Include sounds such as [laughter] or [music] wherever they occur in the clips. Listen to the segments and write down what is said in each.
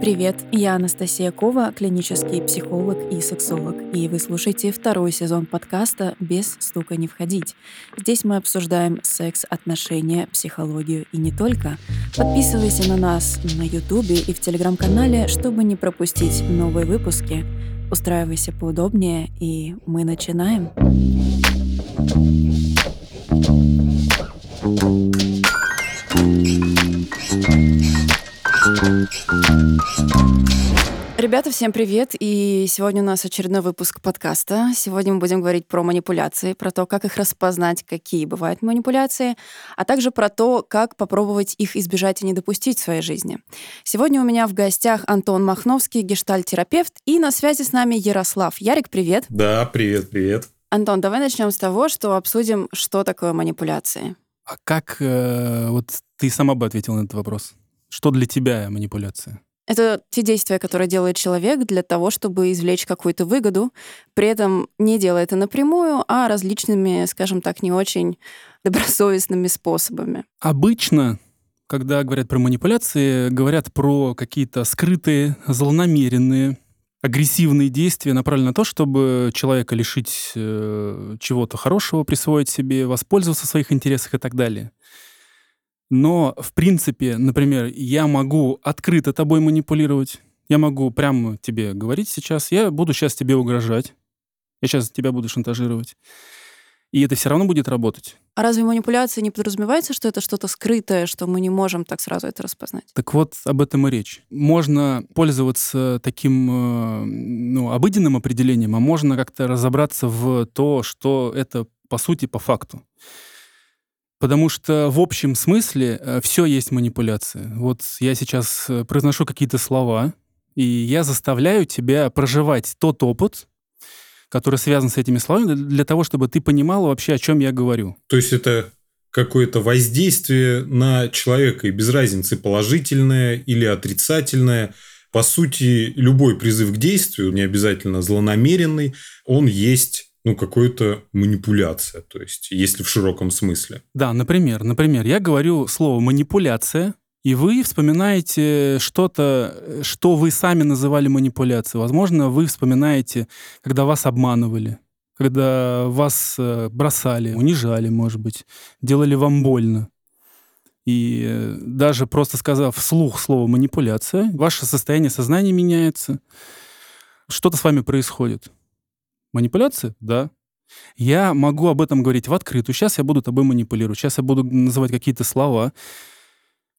Привет, я Анастасия Кова, клинический психолог и сексолог, и вы слушаете второй сезон подкаста «Без стука не входить». Здесь мы обсуждаем секс, отношения, психологию и не только. Подписывайся на нас на Ютубе и в Телеграм-канале, чтобы не пропустить новые выпуски. Устраивайся поудобнее, и мы начинаем. Ребята, всем привет! И сегодня у нас очередной выпуск подкаста. Сегодня мы будем говорить про манипуляции, про то, как их распознать, какие бывают манипуляции, а также про то, как попробовать их избежать и не допустить в своей жизни. Сегодня у меня в гостях Антон Махновский, гештальтерапевт, и на связи с нами Ярослав. Ярик, привет! Да, привет, привет. Антон, давай начнем с того, что обсудим, что такое манипуляции. А как э, вот ты сама бы ответила на этот вопрос? Что для тебя манипуляция? Это те действия, которые делает человек для того, чтобы извлечь какую-то выгоду, при этом не делая это напрямую, а различными, скажем так, не очень [laughs] добросовестными способами. Обычно, когда говорят про манипуляции, говорят про какие-то скрытые, злонамеренные, агрессивные действия, направленные на то, чтобы человека лишить э, чего-то хорошего, присвоить себе, воспользоваться в своих интересах и так далее. Но, в принципе, например, я могу открыто тобой манипулировать. Я могу прямо тебе говорить сейчас, я буду сейчас тебе угрожать. Я сейчас тебя буду шантажировать. И это все равно будет работать. А разве манипуляция не подразумевается, что это что-то скрытое, что мы не можем так сразу это распознать? Так вот, об этом и речь. Можно пользоваться таким э, ну, обыденным определением, а можно как-то разобраться в то, что это по сути, по факту. Потому что в общем смысле э, все есть манипуляция. Вот я сейчас э, произношу какие-то слова, и я заставляю тебя проживать тот опыт, который связан с этими словами, для того, чтобы ты понимал вообще, о чем я говорю. То есть это какое-то воздействие на человека, и без разницы положительное или отрицательное. По сути, любой призыв к действию, не обязательно злонамеренный, он есть ну, какая-то манипуляция, то есть, если в широком смысле. Да, например, например, я говорю слово манипуляция, и вы вспоминаете что-то, что вы сами называли манипуляцией. Возможно, вы вспоминаете, когда вас обманывали, когда вас э, бросали, унижали, может быть, делали вам больно. И э, даже просто сказав вслух слово манипуляция, ваше состояние сознания меняется, что-то с вами происходит. Манипуляция? Да. Я могу об этом говорить в открытую. Сейчас я буду тобой манипулировать. Сейчас я буду называть какие-то слова.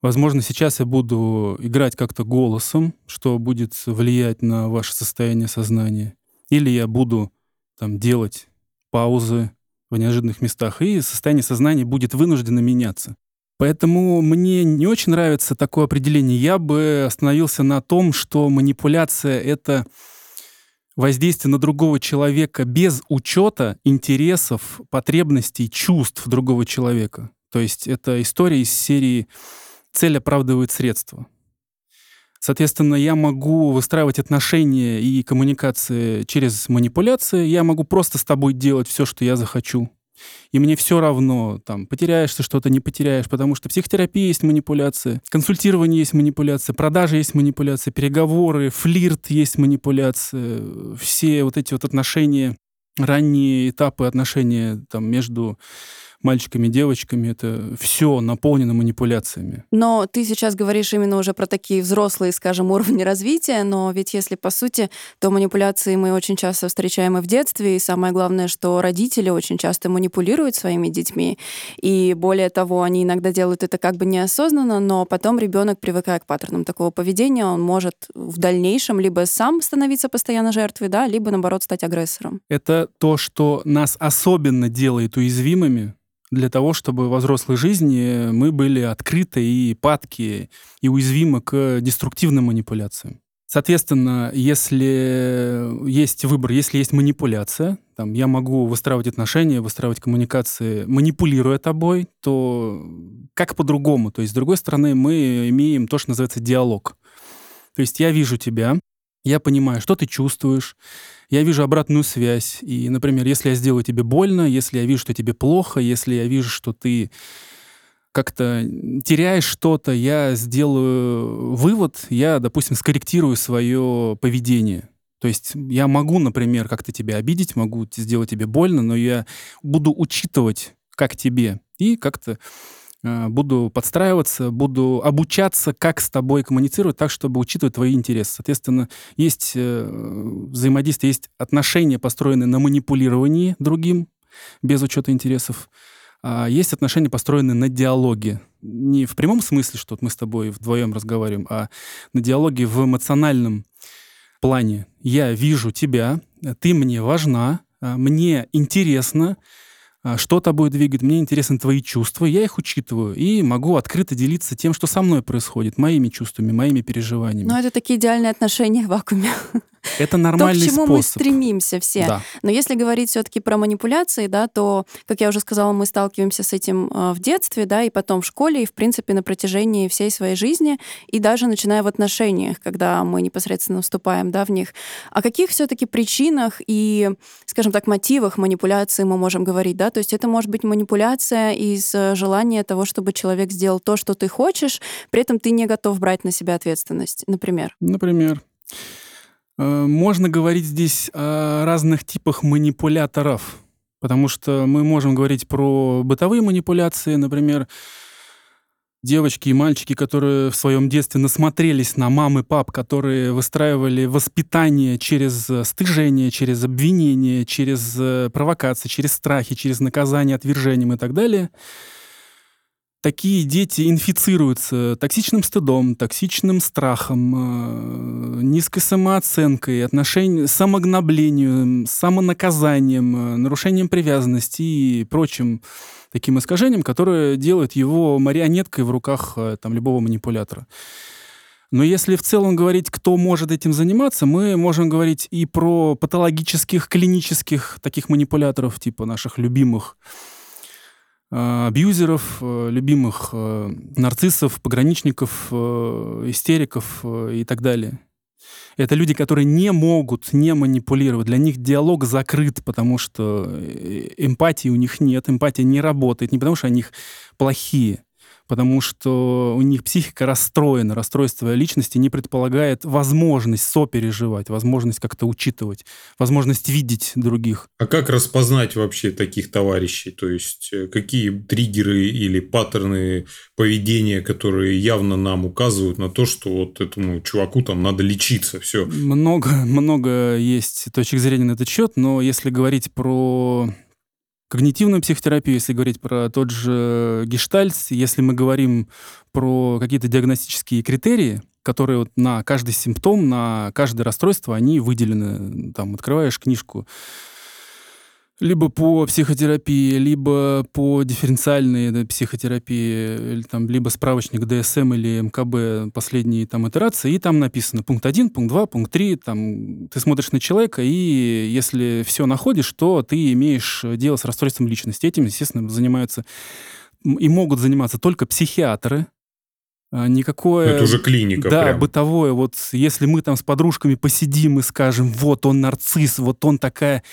Возможно, сейчас я буду играть как-то голосом, что будет влиять на ваше состояние сознания. Или я буду там делать паузы в неожиданных местах, и состояние сознания будет вынуждено меняться. Поэтому мне не очень нравится такое определение. Я бы остановился на том, что манипуляция — это воздействие на другого человека без учета интересов, потребностей, чувств другого человека. То есть это история из серии «Цель оправдывает средства». Соответственно, я могу выстраивать отношения и коммуникации через манипуляции. Я могу просто с тобой делать все, что я захочу. И мне все равно, там, потеряешь ты что-то, не потеряешь, потому что психотерапия есть манипуляция, консультирование есть манипуляция, продажи есть манипуляция, переговоры, флирт есть манипуляция, все вот эти вот отношения, ранние этапы отношения там между мальчиками, девочками, это все наполнено манипуляциями. Но ты сейчас говоришь именно уже про такие взрослые, скажем, [laughs] уровни развития, но ведь если по сути, то манипуляции мы очень часто встречаем и в детстве, и самое главное, что родители очень часто манипулируют своими детьми, и более того, они иногда делают это как бы неосознанно, но потом ребенок, привыкая к паттернам такого поведения, он может в дальнейшем либо сам становиться постоянно жертвой, да, либо наоборот стать агрессором. Это то, что нас особенно делает уязвимыми, для того, чтобы во взрослой жизни мы были открыты и падки, и уязвимы к деструктивным манипуляциям. Соответственно, если есть выбор, если есть манипуляция, там, я могу выстраивать отношения, выстраивать коммуникации, манипулируя тобой, то как по-другому? То есть, с другой стороны, мы имеем то, что называется диалог. То есть я вижу тебя, я понимаю, что ты чувствуешь, я вижу обратную связь. И, например, если я сделаю тебе больно, если я вижу, что тебе плохо, если я вижу, что ты как-то теряешь что-то, я сделаю вывод, я, допустим, скорректирую свое поведение. То есть я могу, например, как-то тебя обидеть, могу сделать тебе больно, но я буду учитывать, как тебе, и как-то буду подстраиваться, буду обучаться, как с тобой коммуницировать так, чтобы учитывать твои интересы. Соответственно, есть э, взаимодействие, есть отношения, построенные на манипулировании другим без учета интересов. А есть отношения, построенные на диалоге. Не в прямом смысле, что мы с тобой вдвоем разговариваем, а на диалоге в эмоциональном плане. Я вижу тебя, ты мне важна, а, мне интересно, что тобой двигает, мне интересны твои чувства, я их учитываю и могу открыто делиться тем, что со мной происходит, моими чувствами, моими переживаниями. Но это такие идеальные отношения в вакууме. [laughs] Это нормальный то, к чему способ. мы стремимся все. Да. Но если говорить все-таки про манипуляции, да, то, как я уже сказала, мы сталкиваемся с этим э, в детстве, да, и потом в школе, и, в принципе, на протяжении всей своей жизни, и даже начиная в отношениях, когда мы непосредственно вступаем, да, в них. О каких все-таки причинах и, скажем так, мотивах манипуляции мы можем говорить, да? То есть это может быть манипуляция из э, желания того, чтобы человек сделал то, что ты хочешь, при этом ты не готов брать на себя ответственность, например. Например. Э, можно говорить здесь о разных типах манипуляторов, потому что мы можем говорить про бытовые манипуляции, например, девочки и мальчики, которые в своем детстве насмотрелись на мам и пап, которые выстраивали воспитание через э, стыжение, через обвинение, через э, провокации, через страхи, через наказание отвержением и так далее — такие дети инфицируются токсичным стыдом, токсичным страхом, э, низкой самооценкой, отношением, самогноблением, самонаказанием, нарушением привязанности и прочим таким искажением, которое делает его марионеткой в руках э, там, любого манипулятора. Но если в целом говорить, кто может этим заниматься, мы можем говорить и про патологических, клинических таких манипуляторов, типа наших любимых Э, абьюзеров, э, любимых нарциссов, пограничников, истериков и так далее. Это люди, которые не могут не манипулировать. Для них диалог закрыт, потому что эмпатии у них нет, эмпатия не работает. Не потому что они плохие, потому что у них психика расстроена, расстройство личности не предполагает возможность сопереживать, возможность как-то учитывать, возможность видеть других. А как распознать вообще таких товарищей? То есть, э, какие триггеры или паттерны поведения, которые явно нам указывают на то, что вот этому чуваку там надо лечиться, все? Много, [laughs] много есть точек зрения на этот счет, но если говорить про когнитивную психотерапию, если говорить про тот же гештальт, если мы говорим про какие-то диагностические критерии, которые вот на каждый симптом, на каждое расстройство, они выделены. Там открываешь книжку либо по психотерапии, либо по дифференциальной да, психотерапии, там, либо справочник ДСМ или МКБ последние там итерации, и там написано пункт 1, пункт 2, пункт 3, там, ты смотришь на человека, и если все находишь, то ты имеешь дело с расстройством личности. Этим, естественно, занимаются и могут заниматься только психиатры, никакое... Это уже клиника Да, прям. бытовое. Вот если мы там с подружками посидим и скажем, вот он нарцисс, вот он такая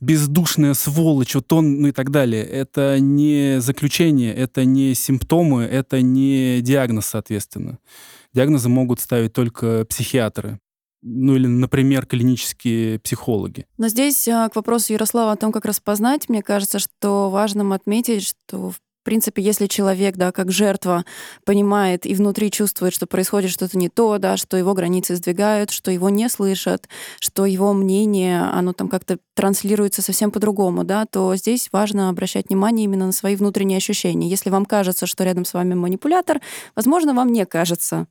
бездушная сволочь, вот он, ну и так далее. Это не заключение, это не симптомы, это не диагноз, соответственно. Диагнозы могут ставить только психиатры ну или, например, клинические психологи. Но здесь а, к вопросу Ярослава о том, как распознать, мне кажется, что важным отметить, что в в принципе, если человек, да, как жертва, понимает и внутри чувствует, что происходит что-то не то, да, что его границы сдвигают, что его не слышат, что его мнение, оно там как-то транслируется совсем по-другому, да, то здесь важно обращать внимание именно на свои внутренние ощущения. Если вам кажется, что рядом с вами манипулятор, возможно, вам не кажется.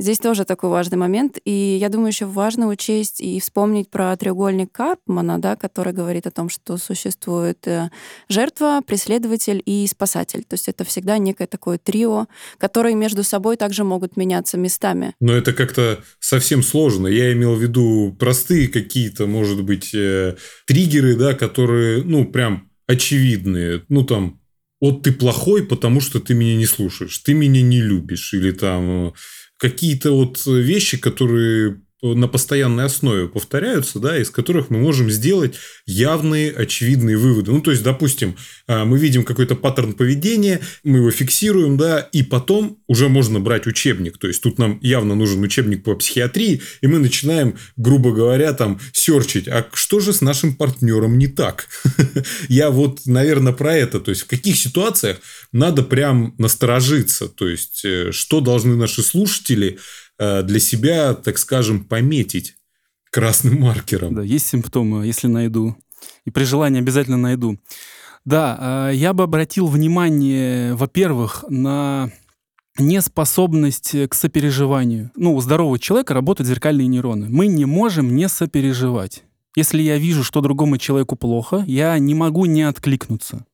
Здесь тоже такой важный момент. И я думаю, еще важно учесть и вспомнить про треугольник Карпмана, да, который говорит о том, что существует э, жертва, преследователь и спасатель. То есть это всегда некое такое трио, которые между собой также могут меняться местами. Но это как-то совсем сложно. Я имел в виду простые какие-то, может быть, э, триггеры, да, которые, ну, прям очевидные. Ну, там, вот ты плохой, потому что ты меня не слушаешь, ты меня не любишь, или там какие-то вот вещи, которые на постоянной основе повторяются, да, из которых мы можем сделать явные, очевидные выводы. Ну, то есть, допустим, а, мы видим какой-то паттерн поведения, мы его фиксируем, да, и потом уже можно брать учебник. То есть, тут нам явно нужен учебник по психиатрии, и мы начинаем, грубо говоря, там, серчить, а что же с нашим партнером не так? [laughs] Я вот, наверное, про это. То есть, в каких ситуациях надо прям насторожиться? То есть, э, что должны наши слушатели для себя, так скажем, пометить красным маркером. Да, есть симптомы, если найду. И при желании обязательно найду. Да, э, я бы обратил внимание, во-первых, на неспособность к сопереживанию. Ну, у здорового человека работают зеркальные нейроны. Мы не можем не сопереживать. Если я вижу, что другому человеку плохо, я не могу не откликнуться.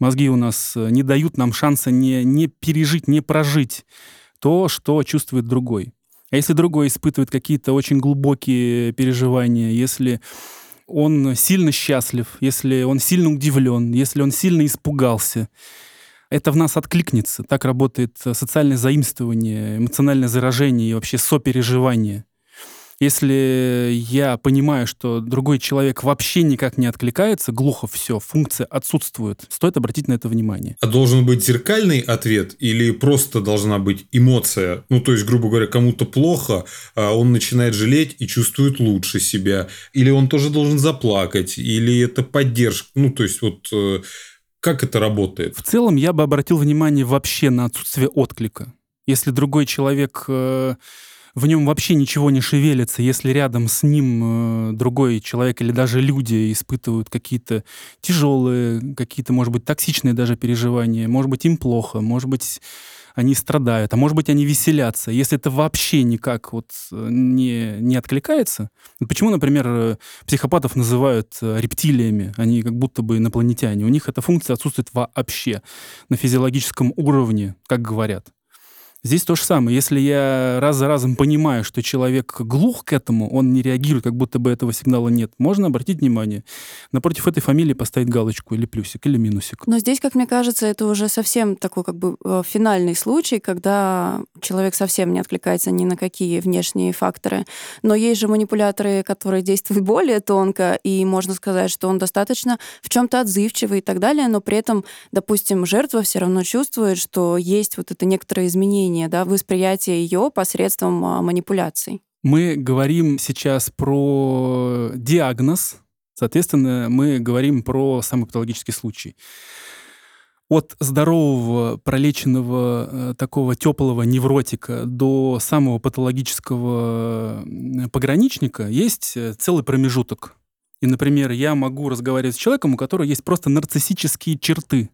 Мозги у нас э, не дают нам шанса не, не пережить, не прожить то, что чувствует другой. А если другой испытывает какие-то очень глубокие переживания, если он сильно счастлив, если он сильно удивлен, если он сильно испугался, это в нас откликнется. Так работает социальное заимствование, эмоциональное заражение и вообще сопереживание. Если я понимаю, что другой человек вообще никак не откликается, глухо все, функция отсутствует, стоит обратить на это внимание. А должен быть зеркальный ответ или просто должна быть эмоция? Ну, то есть, грубо говоря, кому-то плохо, а он начинает жалеть и чувствует лучше себя. Или он тоже должен заплакать, или это поддержка. Ну, то есть, вот э, как это работает? В целом, я бы обратил внимание вообще на отсутствие отклика. Если другой человек э, в нем вообще ничего не шевелится, если рядом с ним э, другой человек или даже люди испытывают какие-то тяжелые, какие-то, может быть, токсичные даже переживания, может быть, им плохо, может быть, они страдают, а может быть, они веселятся. Если это вообще никак вот э, не, не откликается, почему, например, э, психопатов называют рептилиями, они как будто бы инопланетяне, у них эта функция отсутствует вообще на физиологическом уровне, как говорят. Здесь то же самое. Если я раз за разом понимаю, что человек глух к этому, он не реагирует, как будто бы этого сигнала нет, можно обратить внимание. Напротив этой фамилии поставить галочку или плюсик, или минусик. Но здесь, как мне кажется, это уже совсем такой как бы э, финальный случай, когда человек совсем не откликается ни на какие внешние факторы. Но есть же манипуляторы, которые действуют более тонко, и можно сказать, что он достаточно в чем-то отзывчивый и так далее, но при этом, допустим, жертва все равно чувствует, что есть вот это некоторое изменение изменение да, восприятия ее посредством а, манипуляций. Мы говорим сейчас про диагноз, соответственно, мы говорим про самый патологический случай. От здорового, пролеченного, э, такого теплого невротика до самого патологического пограничника есть э, целый промежуток. И, например, я могу разговаривать с человеком, у которого есть просто нарциссические черты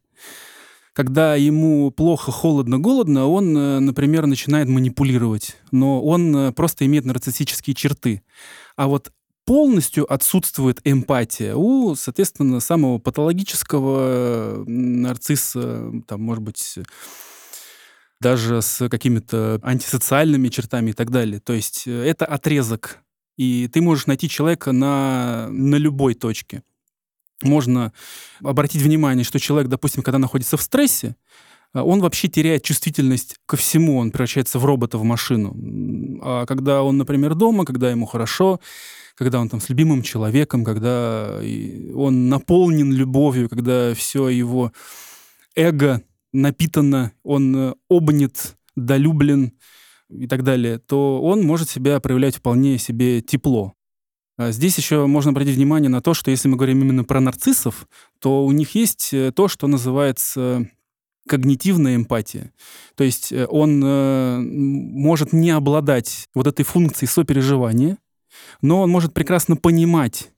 когда ему плохо, холодно, голодно, он, э, например, начинает манипулировать, но он э, просто имеет нарциссические черты. А вот полностью отсутствует эмпатия у, соответственно, самого патологического нарцисса, там, может быть, даже с какими-то антисоциальными чертами и так далее. То есть э, это отрезок, и ты можешь найти человека на, на любой точке можно обратить внимание, что человек, допустим, когда находится в стрессе, а, он вообще теряет чувствительность ко всему, он превращается в робота, в машину. А когда он, например, дома, когда ему хорошо, когда он там с любимым человеком, когда он наполнен любовью, когда все его эго напитано, он э, обнят, долюблен и так далее, то он может себя проявлять вполне себе тепло. А здесь еще можно обратить внимание на то, что если мы говорим именно про нарциссов, то у них есть э, то, что называется когнитивная эмпатия. То есть э, он э, может не обладать вот этой функцией сопереживания, но он может прекрасно понимать,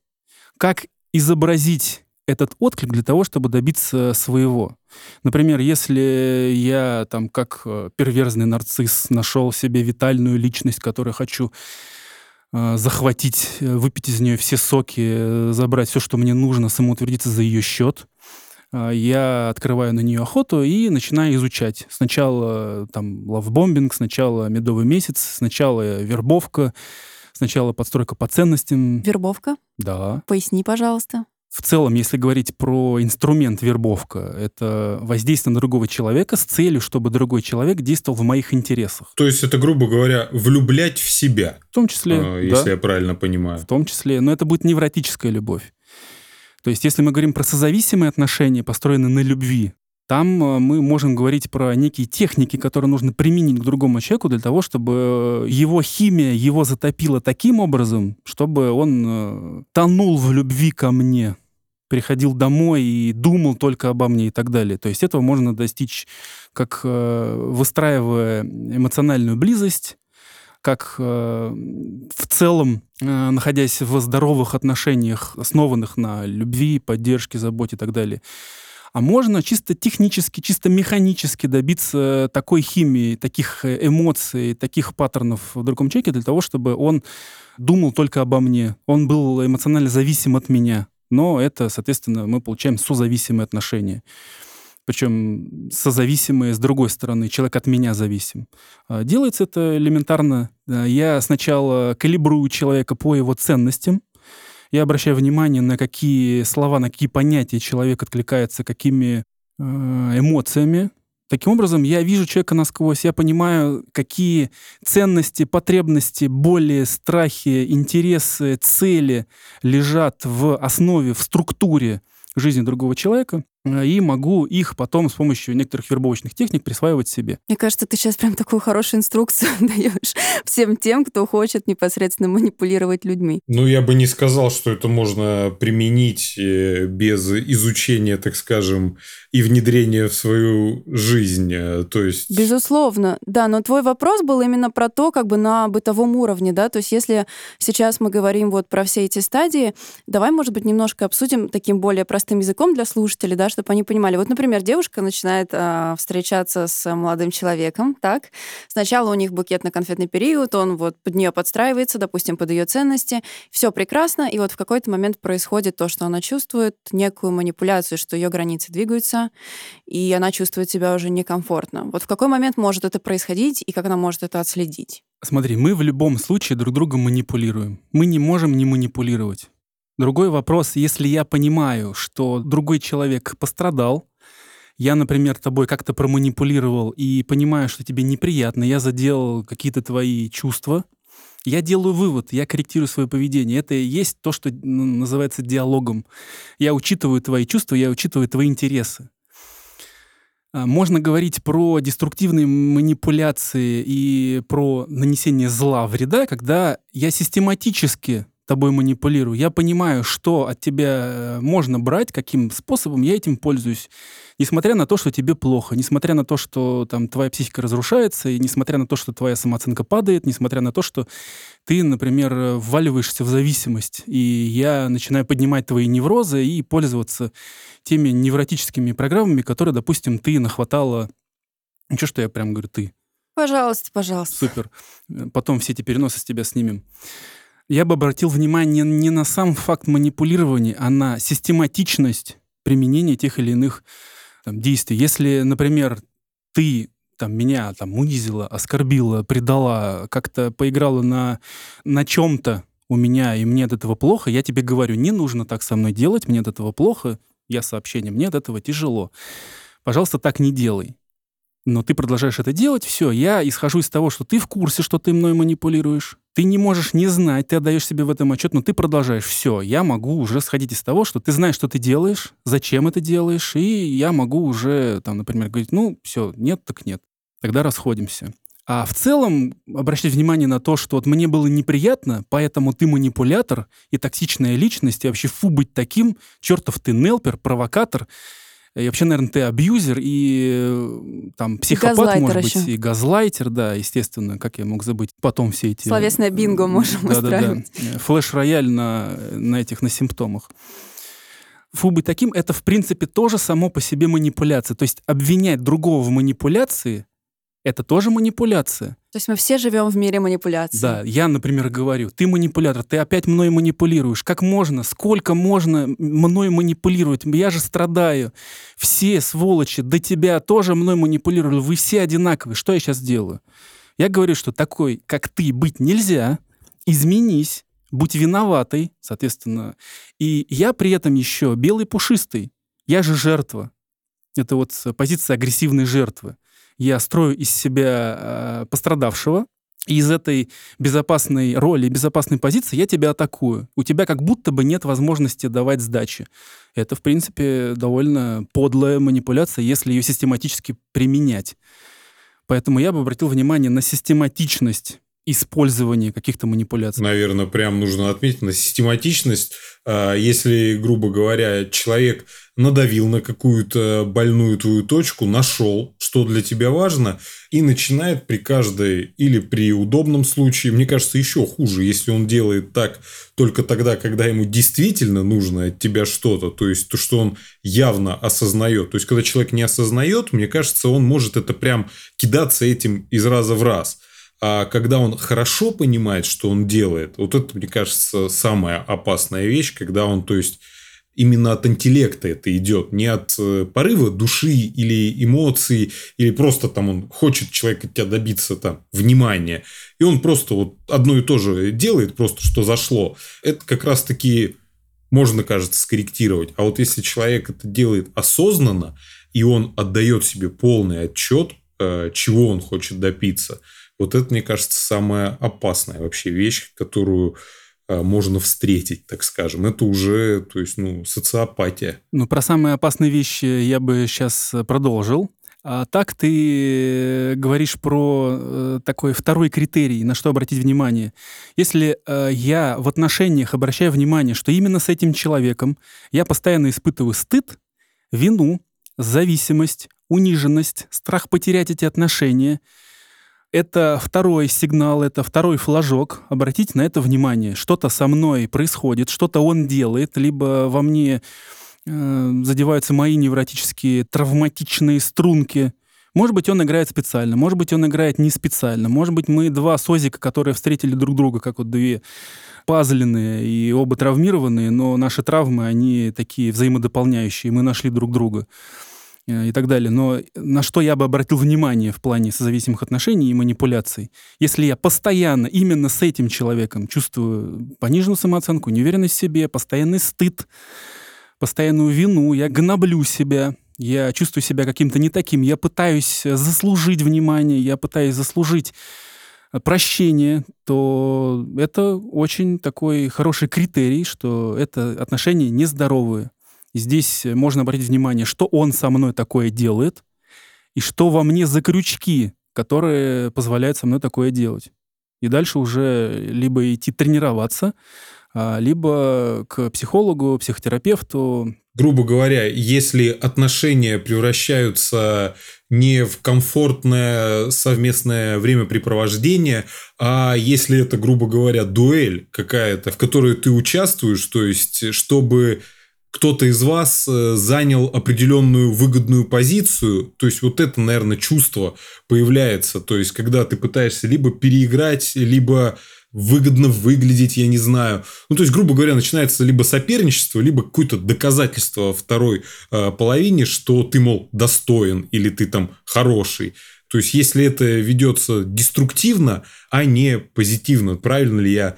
как изобразить этот отклик для того, чтобы добиться своего. Например, если я там как перверзный нарцисс нашел себе витальную личность, которую хочу захватить, э, выпить из нее все соки, э, забрать все, что мне нужно, самоутвердиться за ее счет. А, я открываю на нее охоту и начинаю изучать. Сначала там лавбомбинг, сначала медовый месяц, сначала вербовка, сначала подстройка по ценностям. Вербовка? Да. Поясни, пожалуйста. В целом, если говорить про инструмент вербовка, это воздействие на другого человека с целью, чтобы другой человек действовал в моих интересах. То есть это, грубо говоря, влюблять в себя. В том числе, э, если да, я правильно понимаю. в том числе, но это будет невротическая любовь. То есть если мы говорим про созависимые отношения, построенные на любви, там э, мы можем говорить про некие техники, которые нужно применить к другому человеку для того, чтобы его химия его затопила таким образом, чтобы он э, тонул в любви ко мне, приходил домой и думал только обо мне и так далее. То есть этого можно достичь, как э, выстраивая эмоциональную близость, как в целом, находясь в здоровых отношениях, основанных на любви, поддержке, заботе и так далее, а можно чисто технически, чисто механически добиться такой химии, таких э, эмоций, таких паттернов в другом человеке для того, чтобы он думал только обо мне. Он был эмоционально зависим от меня. Но это, соответственно, мы получаем созависимые отношения. Причем созависимые с другой стороны. Человек от меня зависим. А делается это элементарно. Я сначала калибрую человека по его ценностям, я обращаю внимание, на какие слова, на какие понятия человек откликается, какими э, эмоциями. Таким образом, я вижу человека насквозь, я понимаю, какие ценности, потребности, боли, страхи, интересы, цели лежат в основе, в структуре жизни другого человека. Э, и могу их потом с помощью некоторых вербовочных техник присваивать себе. Мне кажется, ты сейчас прям такую хорошую инструкцию [laughs] даешь всем тем, кто хочет непосредственно манипулировать людьми. Ну, я бы не сказал, что это можно применить э, без изучения, так скажем, и внедрения в свою жизнь. Э, то есть... Безусловно, да, но твой вопрос был именно про то, как бы на бытовом уровне, да, то есть если сейчас мы говорим вот про все эти стадии, давай, может быть, немножко обсудим таким более простым языком для слушателей, да, чтобы они понимали. Вот, например, девушка начинает э, встречаться с молодым человеком, так? Сначала у них букетно-конфетный период, он вот под нее подстраивается, допустим, под ее ценности. Все прекрасно, и вот в какой-то момент происходит то, что она чувствует некую манипуляцию, что ее границы двигаются, и она чувствует себя уже некомфортно. Вот в какой момент может это происходить, и как она может это отследить? Смотри, мы в любом случае друг друга манипулируем. Мы не можем не манипулировать. Другой вопрос, если я понимаю, что другой человек пострадал, я, например, тобой как-то проманипулировал и понимаю, что тебе неприятно, я задел какие-то твои чувства, я делаю вывод, я корректирую свое поведение. Это и есть то, что называется диалогом. Я учитываю твои чувства, я учитываю твои интересы. А, можно говорить про деструктивные манипуляции и про нанесение зла, вреда, когда я систематически тобой манипулирую. Я понимаю, что от тебя э, можно брать, каким способом я этим пользуюсь. Несмотря на то, что тебе плохо, несмотря на то, что там твоя психика разрушается, и несмотря на то, что твоя самооценка падает, несмотря на то, что ты, например, вваливаешься в зависимость, и я начинаю поднимать твои неврозы и пользоваться теми невротическими программами, которые, допустим, ты нахватала... Ничего, что я прям говорю «ты». Пожалуйста, пожалуйста. Супер. Потом все эти переносы с тебя снимем я бы обратил внимание не на сам факт манипулирования, а на систематичность применения тех или иных там, действий. Если, например, ты там, меня там, унизила, оскорбила, предала, как-то поиграла на, на чем-то у меня, и мне от этого плохо, я тебе говорю, не нужно так со мной делать, мне от этого плохо, я сообщение, мне от этого тяжело. Пожалуйста, так не делай но ты продолжаешь это делать, все, я исхожу из того, что ты в курсе, что ты мной манипулируешь, ты не можешь не знать, ты отдаешь себе в этом отчет, но ты продолжаешь. Все, я могу уже сходить из того, что ты знаешь, что ты делаешь, зачем это делаешь, и я могу уже, там, например, говорить, ну, все, нет, так нет. Тогда расходимся. А в целом обращать внимание на то, что вот мне было неприятно, поэтому ты манипулятор и токсичная личность, и вообще фу быть таким, чертов ты нелпер, провокатор, и вообще, наверное, ты абьюзер и э, там психопат, и может быть, еще. и газлайтер, да, естественно, как я мог забыть. Потом все эти... Словесное бинго можем да, устраивать. Да, да. Флеш-рояль на, на этих, на симптомах. Фу, быть таким — это, в принципе, тоже само по себе манипуляция. То есть обвинять другого в манипуляции это тоже манипуляция. Есть мы все живем в мире манипуляций. Да, я, например, говорю, ты манипулятор, ты опять мной манипулируешь. Как можно, сколько можно мной манипулировать? Я же страдаю. Все сволочи до тебя тоже мной манипулировали. Вы все одинаковые. Что я сейчас делаю? Я говорю, что такой, как ты, быть нельзя. Изменись. будь виноватой, соответственно. И я при этом еще белый пушистый. Я же жертва. Это вот позиция агрессивной жертвы. Я строю из себя э, пострадавшего, и из этой безопасной роли, безопасной позиции я тебя атакую. У тебя как будто бы нет возможности давать сдачи. Это, в принципе, довольно подлая манипуляция, если ее систематически применять. Поэтому я бы обратил внимание на систематичность использования каких-то манипуляций. Наверное, прям нужно отметить на систематичность. А, если, грубо говоря, человек надавил на какую-то больную твою точку, нашел, что для тебя важно, и начинает при каждой или при удобном случае, мне кажется, еще хуже, если он делает так только тогда, когда ему действительно нужно от тебя что-то, то есть то, что он явно осознает. То есть, когда человек не осознает, мне кажется, он может это прям кидаться этим из раза в раз. А когда он хорошо понимает, что он делает, вот это, мне кажется, самая опасная вещь, когда он, то есть, именно от интеллекта это идет, не от э, порыва души или эмоций, или просто там он хочет человек от тебя добиться там внимания, и он просто вот одно и то же делает, просто что зашло. Это как раз-таки можно, кажется, скорректировать. А вот если человек это делает осознанно, и он отдает себе полный отчет, э, чего он хочет добиться – вот это, мне кажется, самая опасная вообще вещь, которую а, можно встретить, так скажем. Это уже, то есть, ну, социопатия. Ну, про самые опасные вещи я бы сейчас продолжил. А так ты говоришь про э, такой второй критерий, на что обратить внимание. Если э, я в отношениях обращаю внимание, что именно с этим человеком я постоянно испытываю стыд, вину, зависимость, униженность, страх потерять эти отношения — это второй сигнал, это второй флажок. Обратите на это внимание. Что-то со мной происходит, что-то он делает, либо во мне э, задеваются мои невротические травматичные струнки. Может быть, он играет специально, может быть, он играет не специально. Может быть, мы два созика, которые встретили друг друга, как вот две пазленные и оба травмированные, но наши травмы, они такие взаимодополняющие, мы нашли друг друга. Э, и так далее. Но на что я бы обратил внимание в плане созависимых отношений и манипуляций? Если я постоянно именно с этим человеком чувствую пониженную самооценку, неуверенность в себе, постоянный стыд, постоянную вину, я гноблю себя, я чувствую себя каким-то не таким, я пытаюсь заслужить внимание, я пытаюсь заслужить прощение, то это очень такой хороший критерий, что это отношения нездоровые. Здесь можно обратить внимание, что он со мной такое делает, и что во мне за крючки, которые позволяют со мной такое делать. И дальше уже либо идти тренироваться, а, либо к психологу, психотерапевту. Грубо говоря, если отношения превращаются не в комфортное совместное времяпрепровождение, а если это, грубо говоря, дуэль какая-то, в которой ты участвуешь, то есть чтобы кто-то из вас э, занял определенную выгодную позицию, то есть вот это, наверное, чувство появляется, то есть когда ты пытаешься либо переиграть, либо выгодно выглядеть, я не знаю. Ну, то есть, грубо говоря, начинается либо соперничество, либо какое-то доказательство второй э, половине, что ты, мол, достоин или ты там хороший. То есть, если это ведется деструктивно, а не позитивно, правильно ли я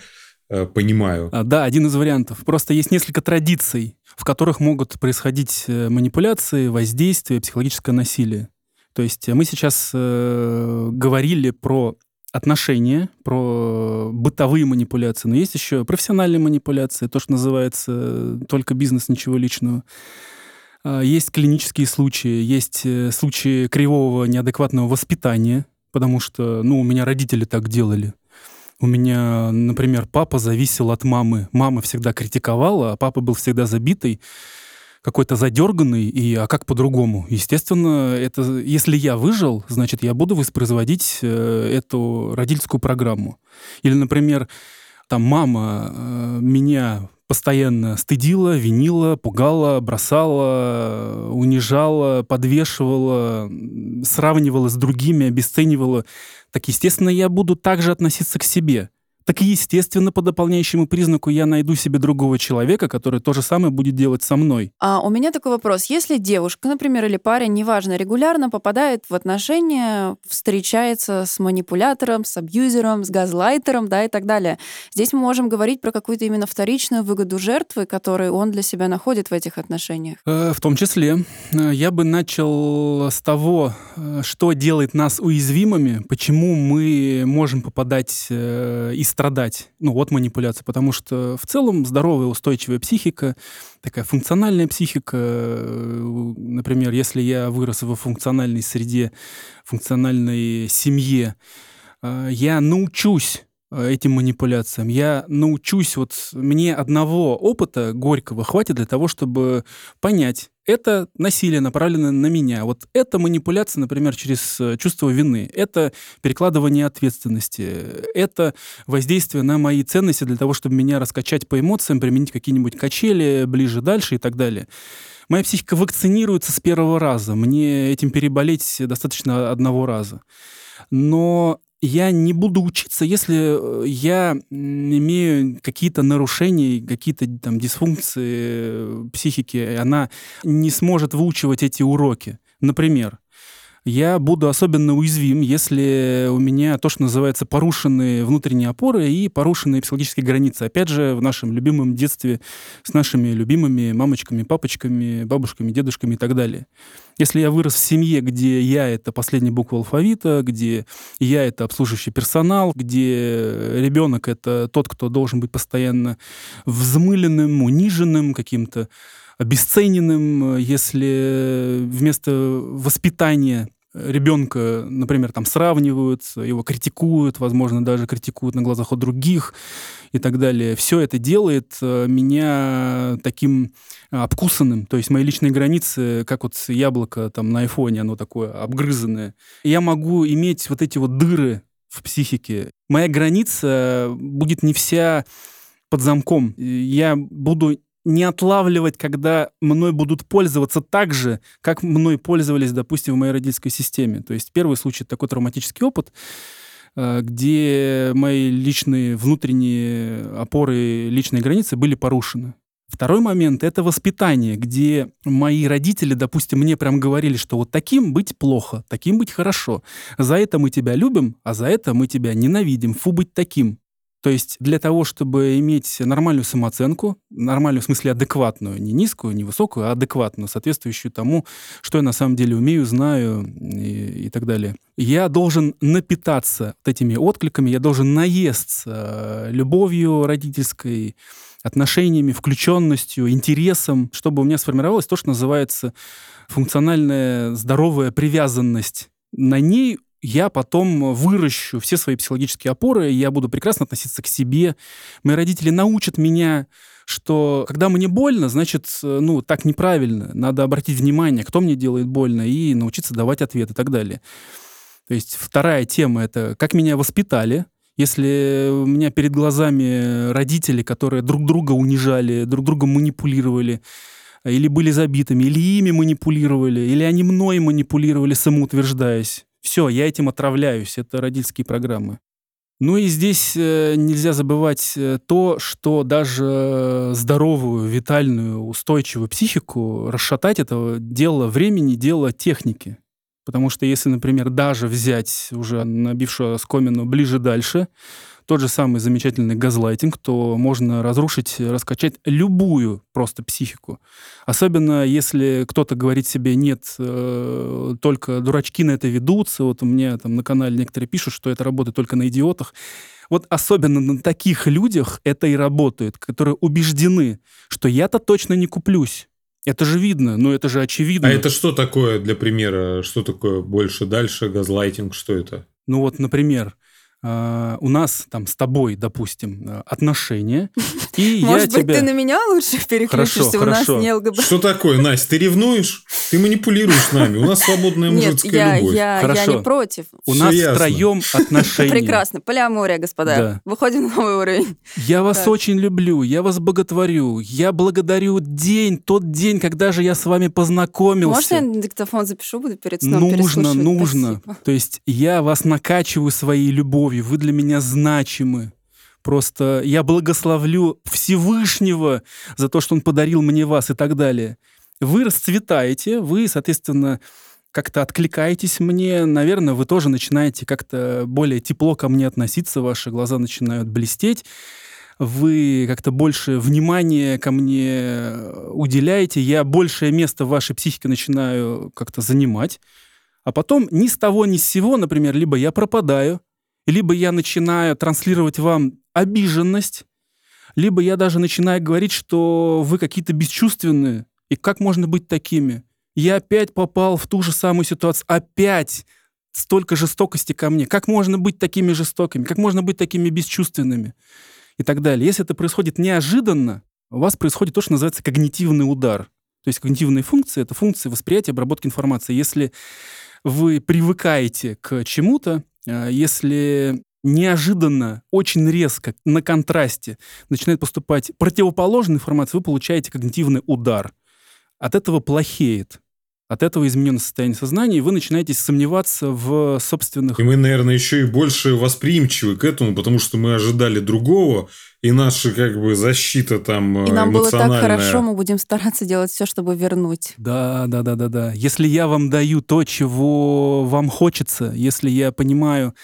понимаю? А, да, один из вариантов. Просто есть несколько традиций в которых могут происходить э, манипуляции, воздействие, психологическое насилие. То есть мы сейчас э, говорили про отношения, про бытовые манипуляции, но есть еще профессиональные манипуляции, то, что называется э, только бизнес, ничего личного. А, есть клинические случаи, есть э, случаи кривого неадекватного воспитания, потому что, ну, у меня родители так делали. У меня, например, папа зависел от мамы. Мама всегда критиковала, а папа был всегда забитый, какой-то задерганный, и а как по-другому? Естественно, это, если я выжил, значит, я буду воспроизводить э, эту родительскую программу. Или, например, там мама э, меня постоянно стыдила, винила, пугала, бросала, унижала, подвешивала, сравнивала с другими, обесценивала, так, естественно, я буду также относиться к себе. Так естественно, по дополняющему признаку я найду себе другого человека, который то же самое будет делать со мной. А у меня такой вопрос. Если девушка, например, или парень, неважно, регулярно попадает в отношения, встречается с манипулятором, с абьюзером, с газлайтером, да, и так далее, здесь мы можем говорить про какую-то именно вторичную выгоду жертвы, которую он для себя находит в этих отношениях? Э, в том числе. Э, я бы начал с того, э, что делает нас уязвимыми, почему мы можем попадать и страдать ну, от манипуляции, потому что в целом здоровая, устойчивая психика, такая функциональная психика, например, если я вырос в функциональной среде, функциональной семье, я научусь Э, этим манипуляциям. Я научусь, вот мне одного опыта горького хватит для того, чтобы понять, это насилие направлено на меня. Вот это манипуляция, например, через э, чувство вины. Это перекладывание ответственности. Это воздействие на мои ценности для того, чтобы меня раскачать по эмоциям, применить какие-нибудь качели ближе, дальше и так далее. Моя психика вакцинируется с первого раза. Мне этим переболеть достаточно одного раза. Но я не буду учиться, если э, я имею какие-то нарушения, какие-то там дисфункции э, психики, она не сможет выучивать эти уроки. Например, я буду особенно уязвим, если у меня то, что называется порушенные внутренние опоры и порушенные психологические границы. Опять же, в нашем любимом детстве с нашими любимыми мамочками, папочками, бабушками, дедушками и так далее. Если я вырос в семье, где я — это последняя буква алфавита, где я — это обслуживающий персонал, где ребенок — это тот, кто должен быть постоянно взмыленным, униженным, каким-то обесцененным, если вместо воспитания ребенка, например, там сравнивают, его критикуют, возможно, даже критикуют на глазах у других и так далее. Все это делает э, меня таким обкусанным, то есть мои личные границы, как вот яблоко там на айфоне, оно такое обгрызанное. Я могу иметь вот эти вот дыры в психике. Моя граница будет не вся под замком. Я буду не отлавливать, когда мной будут пользоваться так же, как мной пользовались, допустим, в моей родительской системе. То есть первый случай — такой травматический опыт, э, где мои личные внутренние опоры, личные границы были порушены. Второй момент — это воспитание, где мои родители, допустим, мне прям говорили, что вот таким быть плохо, таким быть хорошо. За это мы тебя любим, а за это мы тебя ненавидим. Фу, быть таким. То есть для того, чтобы иметь нормальную самооценку, нормальную в смысле адекватную, не низкую, не высокую, а адекватную, соответствующую тому, что я на самом деле умею, знаю и, и так далее, я должен напитаться этими откликами, я должен наесться любовью родительской, отношениями, включенностью, интересом, чтобы у меня сформировалась то, что называется функциональная здоровая привязанность. На ней я потом выращу все свои психологические опоры, я буду прекрасно относиться к себе. Мои родители научат меня, что когда мне больно, значит, ну, так неправильно. Надо обратить внимание, кто мне делает больно, и научиться давать ответ и так далее. То есть вторая тема — это как меня воспитали. Если у меня перед глазами родители, которые друг друга унижали, друг друга манипулировали, или были забитыми, или ими манипулировали, или они мной манипулировали, самоутверждаясь, все, я этим отравляюсь. Это родительские программы. Ну и здесь э, нельзя забывать э, то, что даже здоровую, витальную, устойчивую психику расшатать это дело времени, дело техники. Потому что если, например, даже взять уже набившую скомину ближе дальше, тот же самый замечательный газлайтинг, то можно разрушить, раскачать любую просто психику. Особенно если кто-то говорит себе, нет, э, только дурачки на это ведутся. Вот у меня там на канале некоторые пишут, что это работает только на идиотах. Вот особенно на таких людях это и работает, которые убеждены, что я-то точно не куплюсь. Это же видно, но это же очевидно. А это что такое для примера? Что такое больше, дальше, газлайтинг? Что это? Ну вот, например, Uh, у нас там с тобой, допустим, э, отношения, [laughs] и Может я быть, тебя... ты на меня лучше переключишься, хорошо, у нас не ЛГБТ. Что такое, Настя, ты ревнуешь? Ты манипулируешь с нами, у нас свободная мужицкая я, любовь. Я, хорошо. я не против. У Все нас ясно. втроем [laughs] отношения. Прекрасно, полиамория, господа. Да. Выходим на новый уровень. Я вас так. очень люблю, я вас боготворю, я благодарю день, тот день, когда же я с вами познакомился. Можно я диктофон запишу, буду перед сном Нужно, нужно. Спасибо. То есть я вас накачиваю своей любовью, вы для меня значимы. Просто я благословлю Всевышнего за то, что он подарил мне вас и так далее. Вы расцветаете, вы, соответственно, как-то откликаетесь мне, наверное, вы тоже начинаете как-то более тепло ко мне относиться, ваши глаза начинают блестеть, вы как-то больше внимания ко мне уделяете, я большее место в вашей психике начинаю как-то занимать, а потом ни с того ни с сего, например, либо я пропадаю, либо я начинаю транслировать вам обиженность, либо я даже начинаю говорить, что вы какие-то бесчувственные, и как можно быть такими? Я опять попал в ту же самую ситуацию. Опять столько жестокости ко мне. Как можно быть такими жестокими? Как можно быть такими бесчувственными? И так далее. Если это происходит неожиданно, у вас происходит то, что называется когнитивный удар. То есть когнитивные функции — это функции восприятия, обработки информации. Если вы привыкаете к чему-то, если неожиданно, очень резко, на контрасте начинает поступать противоположная информация, вы получаете когнитивный удар. От этого плохеет. От этого измененное состояние сознания, и вы начинаете сомневаться в собственных... И мы, наверное, еще и больше восприимчивы к этому, потому что мы ожидали другого, и наша как бы защита там И нам было так хорошо, мы будем стараться делать все, чтобы вернуть. Да, да, да, да, да. Если я вам даю то, чего вам хочется, если я понимаю,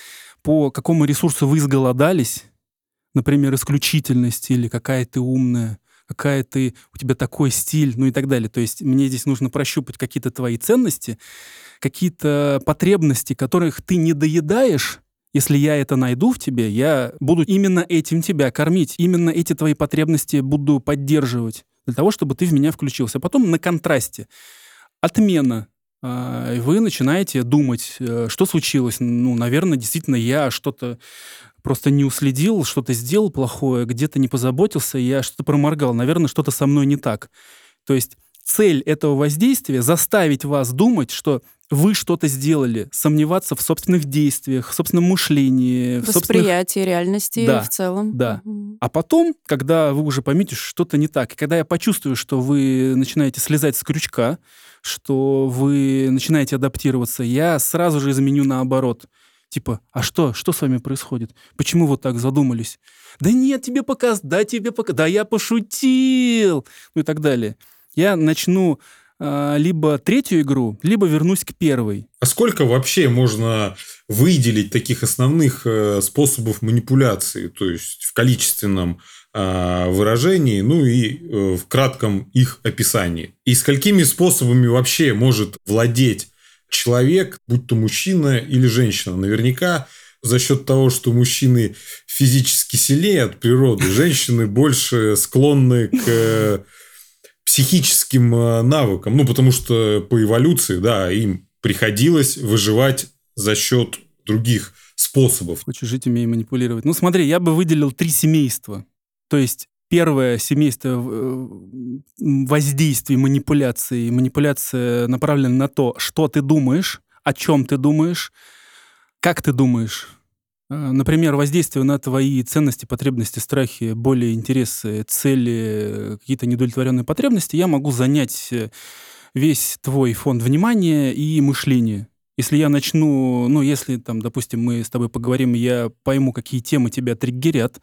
по какому ресурсу вы изголодались, например, исключительность или какая ты умная, какая ты, у тебя такой стиль, ну и так далее. То есть мне здесь нужно прощупать какие-то твои ценности, какие-то потребности, которых ты не доедаешь, если я это найду в тебе, я буду именно этим тебя кормить, именно эти твои потребности буду поддерживать для того, чтобы ты в меня включился. Потом на контрасте отмена. А, вы начинаете думать, э, что случилось. Ну, наверное, действительно, я что-то просто не уследил, что-то сделал плохое, где-то не позаботился, я что-то проморгал. Наверное, что-то со мной не так. То есть цель этого воздействия — заставить вас думать, что вы что-то сделали, сомневаться в собственных действиях, в собственном мышлении, в восприятии собственных... реальности да, в целом. Да. Угу. А потом, когда вы уже поймете, что что-то не так, и когда я почувствую, что вы начинаете слезать с крючка, что вы начинаете адаптироваться, я сразу же изменю наоборот. Типа, а что? Что с вами происходит? Почему вот так задумались? Да нет, тебе показ, да тебе показ, да я пошутил, ну и так далее. Я начну э, либо третью игру, либо вернусь к первой. А сколько вообще можно выделить таких основных э, способов манипуляции, то есть в количественном э, выражении, ну и э, в кратком их описании? И сколькими способами вообще может владеть человек, будь то мужчина или женщина. Наверняка за счет того, что мужчины физически сильнее от природы, женщины больше склонны к э, психическим э, навыкам. Ну, потому что по эволюции, да, им приходилось выживать за счет других способов. Хочешь жить, умей манипулировать. Ну, смотри, я бы выделил три семейства. То есть Первое семейство э, воздействий, манипуляций. Манипуляция направлена на то, что ты думаешь, о чем ты думаешь, как ты думаешь. Э, например, воздействие на твои ценности, потребности, страхи, боли, интересы, цели, какие-то недовлетворенные потребности, я могу занять э, весь твой фонд внимания и мышления. Если я начну, ну, если там, допустим, мы с тобой поговорим, я пойму, какие темы тебя триггерят,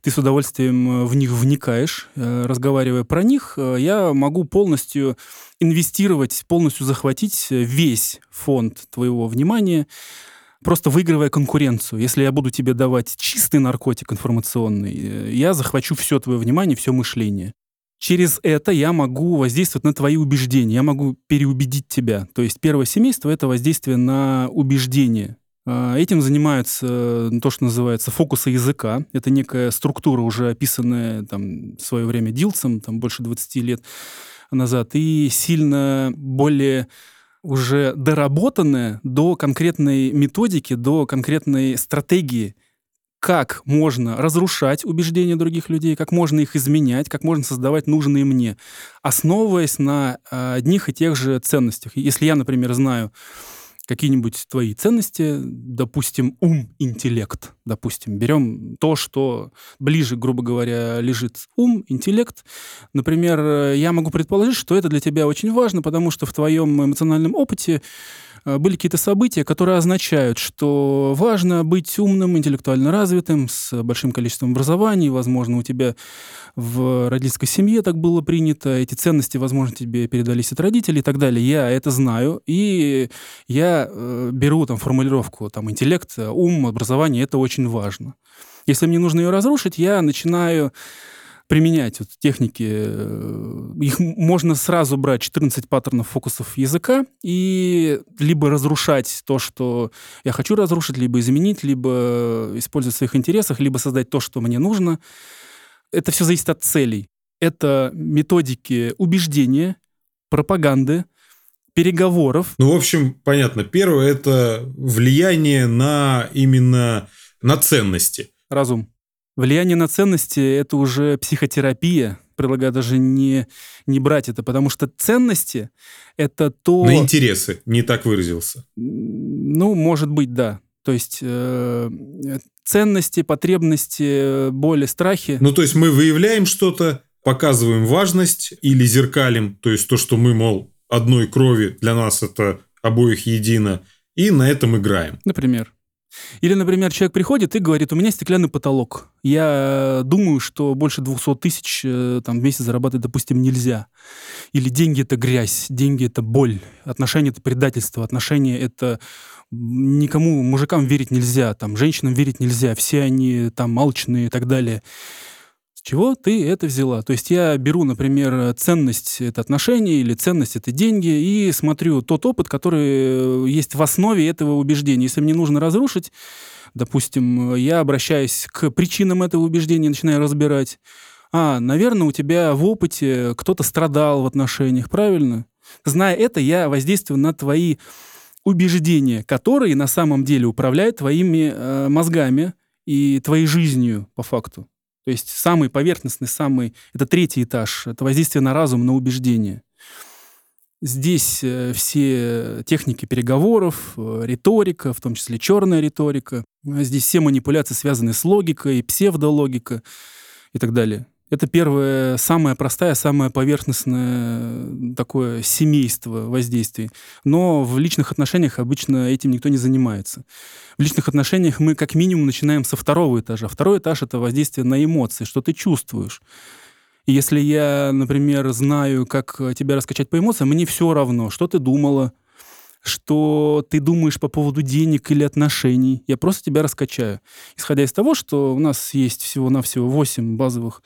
ты с удовольствием э, в них вникаешь, э, разговаривая про них, э, я могу полностью инвестировать, полностью захватить весь фонд твоего внимания, просто выигрывая конкуренцию. Если я буду тебе давать чистый наркотик информационный, я захвачу все твое внимание, все мышление. Через это я могу воздействовать на твои убеждения, я могу переубедить тебя. То есть первое семейство — это воздействие на убеждение. А, этим занимаются то, что называется фокусы языка. Это некая структура, уже описанная там, в свое время Дилцем, там, больше 20 лет назад, и сильно более уже доработанная до конкретной методики, до конкретной стратегии, как можно разрушать убеждения других людей, как можно их изменять, как можно создавать нужные мне, основываясь на а, одних и тех же ценностях. Если я, например, знаю, какие-нибудь твои ценности, допустим, ум, интеллект, допустим, берем то, что ближе, грубо говоря, лежит ум, интеллект. Например, я могу предположить, что это для тебя очень важно, потому что в твоем эмоциональном опыте Э, были какие-то события, которые означают, что важно быть умным, интеллектуально развитым, с большим количеством образований, возможно, у тебя в родительской семье так было принято, эти ценности, возможно, тебе передались от родителей и так далее. Я это знаю, и я э, беру там формулировку, там, интеллект, ум, образование, это очень важно. Если мне нужно ее разрушить, я начинаю применять вот техники. Э, их можно сразу брать 14 паттернов фокусов языка и либо разрушать то, что я хочу разрушить, либо изменить, либо использовать в своих интересах, либо создать то, что мне нужно. Это все зависит от целей. Это методики убеждения, пропаганды, переговоров. Ну, в общем, понятно. Первое – это влияние на именно на ценности. Разум. Влияние на ценности — это уже психотерапия. Предлагаю даже не, не брать это, потому что ценности — это то... На интересы, не так выразился. Ну, может быть, да. То есть э, ценности, потребности, боли, страхи. Ну, то есть мы выявляем что-то, показываем важность или зеркалим, то есть то, что мы, мол, одной крови, для нас это обоих едино, и на этом играем. Например. Или, например, человек приходит и говорит, у меня стеклянный потолок. Я думаю, что больше 200 тысяч э, там, в месяц зарабатывать, допустим, нельзя. Или деньги — это грязь, деньги — это боль, отношения — это предательство, отношения — это никому, мужикам верить нельзя, там, женщинам верить нельзя, все они там малчные и так далее чего ты это взяла? То есть я беру, например, ценность — это отношения или ценность — это деньги, и смотрю тот опыт, который есть в основе этого убеждения. Если мне нужно разрушить, допустим, я обращаюсь к причинам этого убеждения, начинаю разбирать. А, наверное, у тебя в опыте кто-то страдал в отношениях, правильно? Зная это, я воздействую на твои убеждения, которые на самом деле управляют твоими э, мозгами и твоей жизнью по факту. То есть самый поверхностный, самый... Это третий этаж. Это воздействие на разум, на убеждение. Здесь э, все техники переговоров, э, риторика, в том числе черная риторика. Здесь все манипуляции связаны с логикой, псевдологика и так далее. Это первое, самое простое, самое поверхностное такое семейство воздействий. Но в личных отношениях обычно этим никто не занимается. В личных отношениях мы как минимум начинаем со второго этажа. Второй этаж — это воздействие на эмоции, что ты чувствуешь. И если я, например, знаю, как тебя раскачать по эмоциям, мне все равно, что ты думала, что ты думаешь по поводу денег или отношений. Я просто тебя раскачаю. Исходя из того, что у нас есть всего-навсего 8 базовых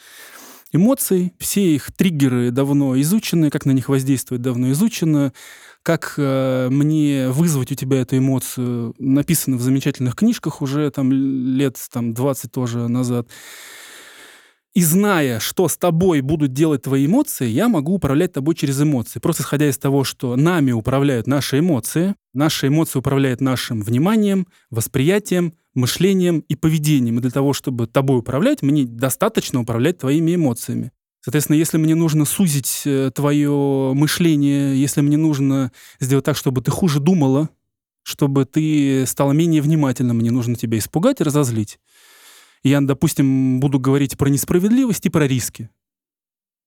эмоций, все их триггеры давно изучены, как на них воздействовать давно изучено, как э, мне вызвать у тебя эту эмоцию, написано в замечательных книжках уже там лет там, 20 тоже назад. И зная, что с тобой будут делать твои эмоции, я могу управлять тобой через эмоции. Просто исходя из того, что нами управляют наши эмоции, наши эмоции управляют нашим вниманием, восприятием, мышлением и поведением. И для того, чтобы тобой управлять, мне достаточно управлять твоими эмоциями. Соответственно, если мне нужно сузить э, твое мышление, если мне нужно сделать так, чтобы ты хуже думала, чтобы ты стала менее внимательным, мне нужно тебя испугать и разозлить я, допустим, буду говорить про несправедливость и про риски.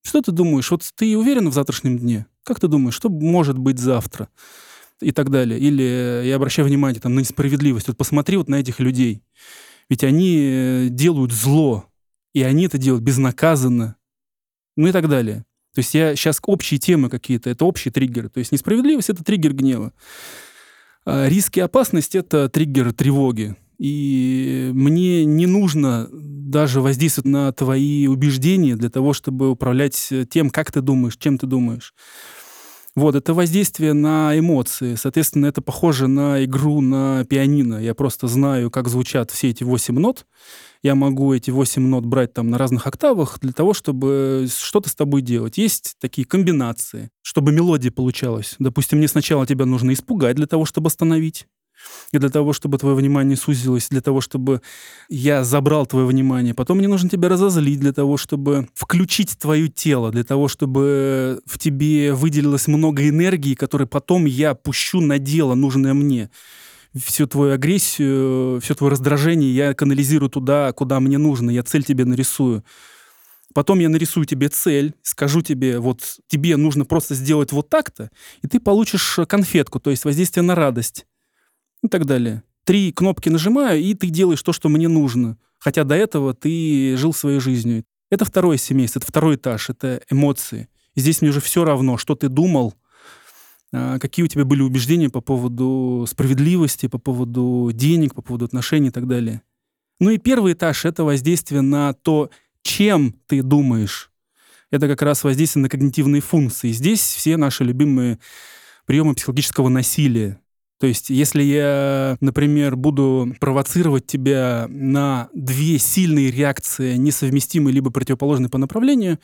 Что ты думаешь? Вот ты уверен в завтрашнем дне? Как ты думаешь, что может быть завтра? И так далее. Или я обращаю внимание там, на несправедливость. Вот посмотри вот на этих людей. Ведь они э, делают зло, и они это делают безнаказанно. Ну и так далее. То есть я сейчас общие темы какие-то, это общие триггеры. То есть несправедливость — это триггер гнева. А риски и опасность — это триггер тревоги. И мне не нужно даже воздействовать на твои убеждения для того, чтобы управлять тем, как ты думаешь, чем ты думаешь. Вот, это воздействие на эмоции. Соответственно, это похоже на игру на пианино. Я просто знаю, как звучат все эти восемь нот. Я могу эти восемь нот брать там на разных октавах для того, чтобы что-то с тобой делать. Есть такие комбинации, чтобы мелодия получалась. Допустим, мне сначала тебя нужно испугать для того, чтобы остановить. И для того, чтобы твое внимание сузилось, для того, чтобы я забрал твое внимание. Потом мне нужно тебя разозлить для того, чтобы включить твое тело, для того, чтобы в тебе выделилось много энергии, которую потом я пущу на дело, нужное мне. всю твою агрессию, все твое раздражение я канализирую туда, куда мне нужно, я цель тебе нарисую. Потом я нарисую тебе цель, скажу тебе, вот тебе нужно просто сделать вот так-то, и ты получишь конфетку, то есть воздействие на радость и так далее. Три кнопки нажимаю, и ты делаешь то, что мне нужно. Хотя до этого ты жил своей жизнью. Это второе семейство, это второй этаж, это эмоции. И здесь мне уже все равно, что ты думал, а, какие у тебя были убеждения по поводу справедливости, по поводу денег, по поводу отношений и так далее. Ну и первый этаж — это воздействие на то, чем ты думаешь. Это как раз воздействие на когнитивные функции. Здесь все наши любимые приемы психологического насилия. То есть, если я, например, буду провоцировать тебя на две сильные реакции, несовместимые либо противоположные по направлению,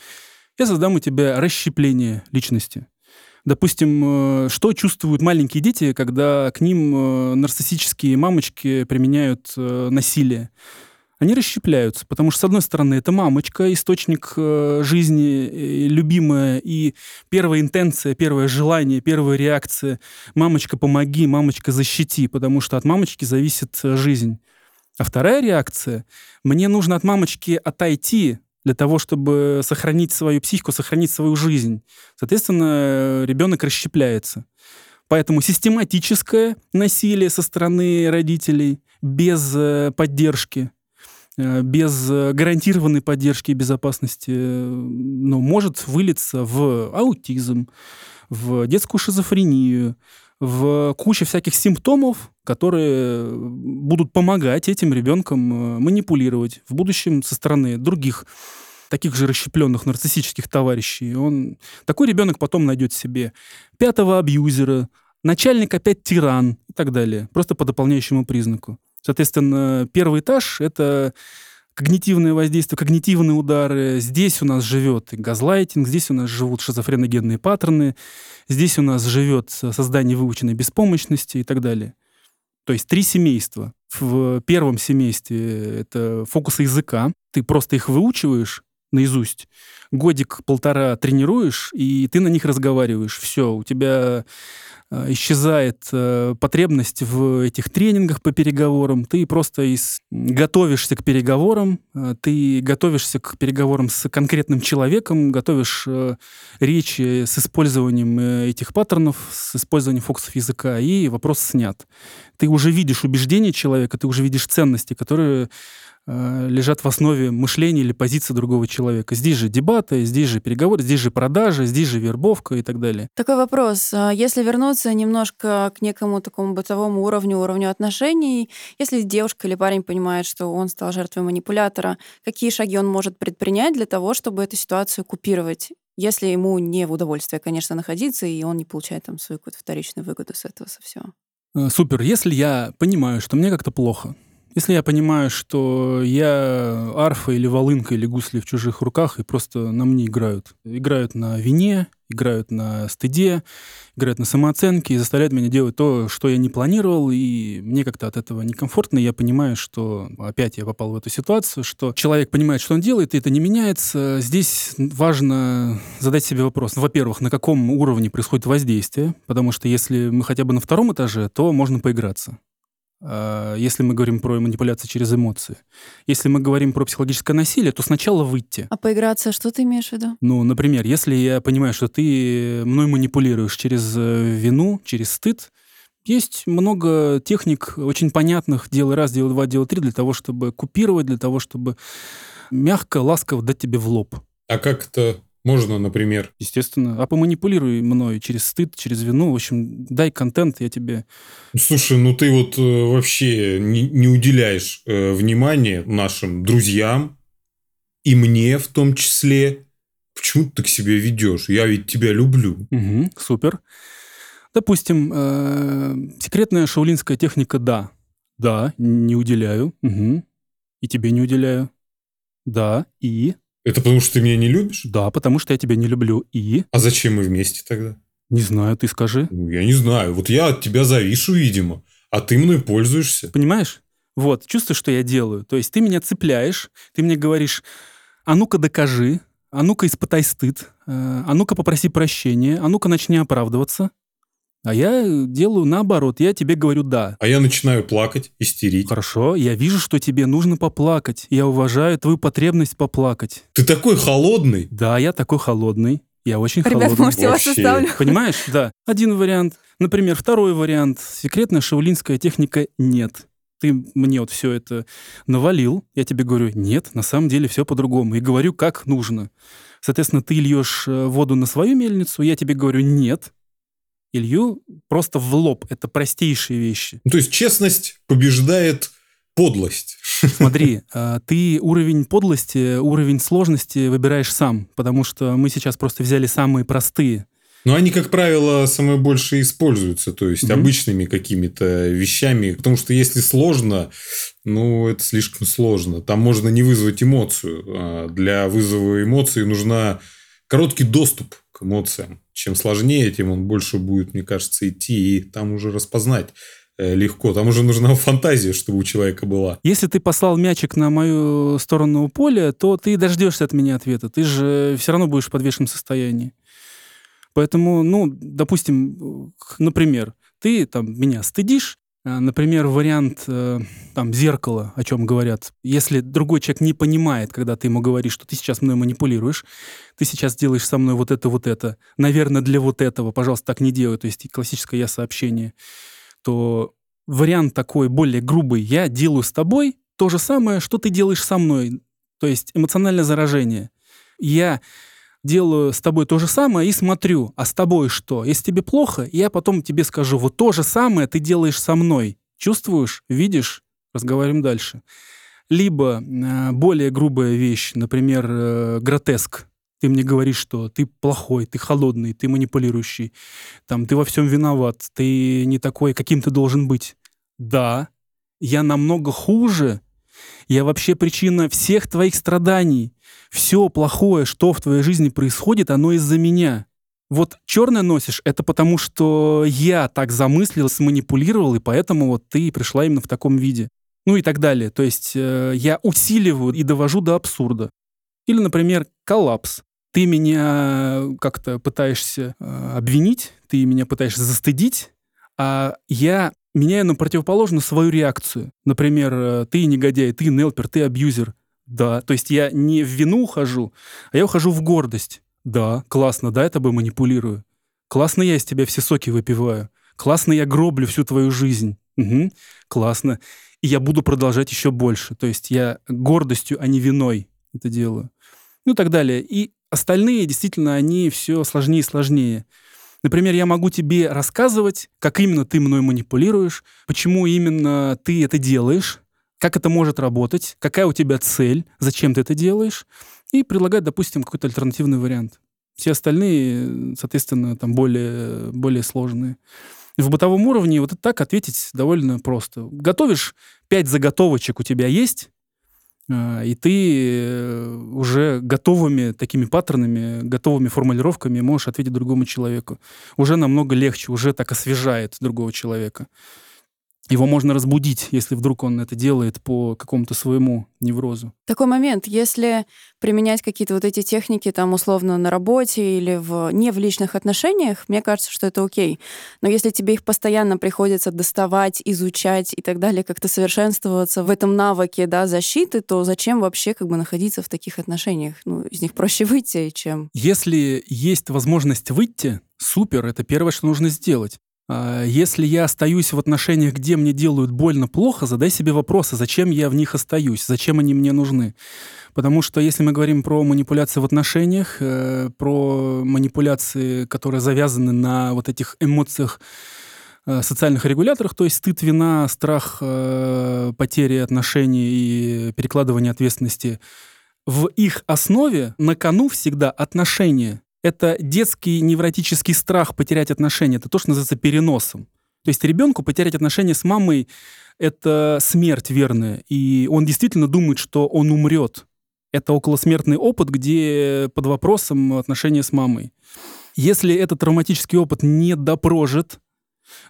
я создам у тебя расщепление личности. Допустим, э, что чувствуют маленькие дети, когда к ним э, нарциссические мамочки применяют э, насилие? Они расщепляются, потому что, с одной стороны, это мамочка, источник жизни, любимая, и первая интенция, первое желание, первая реакция «мамочка, помоги», «мамочка, защити», потому что от мамочки зависит жизнь. А вторая реакция «мне нужно от мамочки отойти, для того, чтобы сохранить свою психику, сохранить свою жизнь. Соответственно, ребенок расщепляется. Поэтому систематическое насилие со стороны родителей без э, поддержки, э, без гарантированной поддержки и безопасности ну, может вылиться в аутизм, в детскую шизофрению, в кучу всяких симптомов, которые будут помогать этим ребенкам э, манипулировать в будущем со стороны других таких же расщепленных нарциссических товарищей. Он, такой ребенок потом найдет себе пятого абьюзера, начальник опять тиран и так далее, просто по дополняющему признаку. Соответственно, первый этаж — это когнитивное воздействие, когнитивные удары. Здесь у нас живет газлайтинг, здесь у нас живут шизофреногенные паттерны, здесь у нас живет создание выученной беспомощности и так далее. То есть три семейства. В первом семействе это фокусы языка. Ты просто их выучиваешь наизусть. Годик-полтора тренируешь, и ты на них разговариваешь. Все, у тебя Э, исчезает э, потребность в этих тренингах по переговорам, ты просто из... готовишься к переговорам, э, ты готовишься к переговорам с конкретным человеком, готовишь речи с использованием этих паттернов, с использованием фокусов языка, и вопрос снят. Ты уже видишь убеждения человека, ты уже видишь ценности, которые Э, лежат в основе мышления или позиции другого человека. Здесь же дебаты, здесь же переговоры, здесь же продажи, здесь же вербовка и так далее. Такой вопрос. А если вернуться немножко к некому такому бытовому уровню, уровню отношений, если девушка или парень понимает, что он стал жертвой манипулятора, какие шаги он может предпринять для того, чтобы эту ситуацию купировать? Если ему не в удовольствие, конечно, находиться, и он не получает там свою какую-то вторичную выгоду с этого со всего. Э, супер. Если я понимаю, что мне как-то плохо, если я понимаю, что я арфа или волынка или гусли в чужих руках и просто на мне играют. Играют на вине, играют на стыде, играют на самооценке и заставляют меня делать то, что я не планировал, и мне как-то от этого некомфортно. Я понимаю, что опять я попал в эту ситуацию, что человек понимает, что он делает, и это не меняется. Здесь важно задать себе вопрос. Ну, во-первых, на каком уровне происходит воздействие, потому что если мы хотя бы на втором этаже, то можно поиграться. А, если мы говорим про манипуляции через эмоции. Если мы говорим про психологическое насилие, то сначала выйти. А поиграться, что ты имеешь в виду? Ну, например, если я понимаю, что ты мной манипулируешь через э, вину, через стыд, есть много техник очень понятных, делай раз, делай два, делай три, для того, чтобы купировать, для того, чтобы мягко, ласково дать тебе в лоб. А как это можно, например. Естественно. А поманипулируй мной через стыд, через вину. В общем, дай контент, я тебе... Слушай, ну ты вот э, вообще не, не уделяешь э, внимания нашим друзьям и мне в том числе. Почему ты к себе ведешь? Я ведь тебя люблю. Угу, супер. Допустим, э, секретная шаулинская техника «да». Да, не уделяю. Угу. И тебе не уделяю. Да, и... Это потому, что ты меня не любишь? Да, потому что я тебя не люблю. И? А зачем мы вместе тогда? Не знаю, ты скажи. Ну, я не знаю. Вот я от тебя завишу, видимо, а ты мной пользуешься. Понимаешь? Вот, чувствуешь, что я делаю? То есть ты меня цепляешь, ты мне говоришь, а ну-ка докажи, а ну-ка испытай стыд, э, а ну-ка попроси прощения, а ну-ка начни оправдываться. А я делаю наоборот, я тебе говорю «да». А я начинаю плакать, истерить. Хорошо, я вижу, что тебе нужно поплакать. Я уважаю твою потребность поплакать. Ты такой холодный. Да, я такой холодный. Я очень Ребят, холодный. можете я вас Вообще. оставлю? Понимаешь? Да. Один вариант. Например, второй вариант. Секретная шаулинская техника нет. Ты мне вот все это навалил, я тебе говорю, нет, на самом деле все по-другому. И говорю, как нужно. Соответственно, ты льешь э, воду на свою мельницу, я тебе говорю, нет. И лью просто в лоб. Это простейшие вещи. Ну, то есть честность побеждает подлость. Смотри, [laughs] а, ты уровень подлости, уровень сложности выбираешь сам, потому что мы сейчас просто взяли самые простые. Но они, как правило, самое больше используются, то есть Мгм. обычными какими-то вещами. Потому что если сложно, ну, это слишком сложно. Там можно не вызвать эмоцию. А Для вызова эмоций нужна короткий доступ к эмоциям. Чем сложнее, тем он больше будет, мне кажется, идти, и там уже распознать э, легко. Там уже нужна фантазия, чтобы у человека была. Если ты послал мячик на мою сторону поля, то ты дождешься от меня ответа. Ты же все равно будешь в подвешенном состоянии. Поэтому, ну, допустим, например, ты там меня стыдишь, например, вариант э, там зеркала, о чем говорят. Если другой человек не понимает, когда ты ему говоришь, что ты сейчас мной манипулируешь, ты сейчас делаешь со мной вот это, вот это, наверное, для вот этого, пожалуйста, так не делай, то есть классическое я-сообщение, то вариант такой более грубый. Я делаю с тобой то же самое, что ты делаешь со мной. То есть эмоциональное заражение. Я делаю с тобой то же самое и смотрю, а с тобой что? Если тебе плохо, я потом тебе скажу, вот то же самое ты делаешь со мной. Чувствуешь, видишь? Разговариваем дальше. Либо э, более грубая вещь, например, э, гротеск. Ты мне говоришь, что ты плохой, ты холодный, ты манипулирующий, там, ты во всем виноват, ты не такой, каким ты должен быть. Да, я намного хуже. Я вообще причина всех твоих страданий. Все плохое, что в твоей жизни происходит, оно из-за меня. Вот черное носишь, это потому, что я так замыслил, сманипулировал, и поэтому вот ты пришла именно в таком виде. Ну и так далее. То есть э, я усиливаю и довожу до абсурда. Или, например, коллапс. Ты меня как-то пытаешься э, обвинить, ты меня пытаешься застыдить, а я меняю на противоположную свою реакцию. Например, э, ты негодяй, ты нелпер, ты абьюзер. Да, то есть я не в вину ухожу, а я ухожу в гордость. Да, классно, да, я тобой манипулирую. Классно я из тебя все соки выпиваю. Классно я гроблю всю твою жизнь. Мгм, классно. И я буду продолжать еще больше. То есть я гордостью, а не виной это делаю. Ну и так далее. И остальные, действительно, они все сложнее и сложнее. Например, я могу тебе рассказывать, как именно ты мной манипулируешь, почему именно ты это делаешь, как это может работать, какая у тебя цель, зачем ты это делаешь, и предлагать, допустим, какой-то альтернативный вариант. Все остальные, соответственно, там более, более сложные. В бытовом уровне вот так ответить довольно просто. Готовишь пять заготовочек у тебя есть, и ты э, уже готовыми такими паттернами, готовыми формулировками можешь ответить другому человеку. Уже намного легче, уже так освежает другого человека. Его можно разбудить, если вдруг он это делает по какому-то своему неврозу. Такой момент, если применять какие-то вот эти техники там условно на работе или в, не в личных отношениях, мне кажется, что это окей. Но если тебе их постоянно приходится доставать, изучать и так далее, как-то совершенствоваться в этом навыке да, защиты, то зачем вообще как бы находиться в таких отношениях? Ну, из них проще выйти, чем... Если есть возможность выйти, супер, это первое, что нужно сделать. А Если я остаюсь в отношениях, где мне делают больно, плохо, задай себе вопросы, зачем я в них остаюсь, зачем они мне нужны. Потому что если мы говорим про манипуляции в отношениях, э, про манипуляции, которые завязаны на вот этих эмоциях, э, социальных регуляторах, то есть стыд, вина, страх, э, потери отношений и перекладывание ответственности, в их основе на кону всегда отношения. Это детский невротический страх потерять отношения. Это то, что называется переносом. То есть ребенку потерять отношения с мамой — это смерть верная. И он действительно думает, что он умрет. Это околосмертный опыт, где под вопросом отношения с мамой. Если этот травматический опыт не допрожит,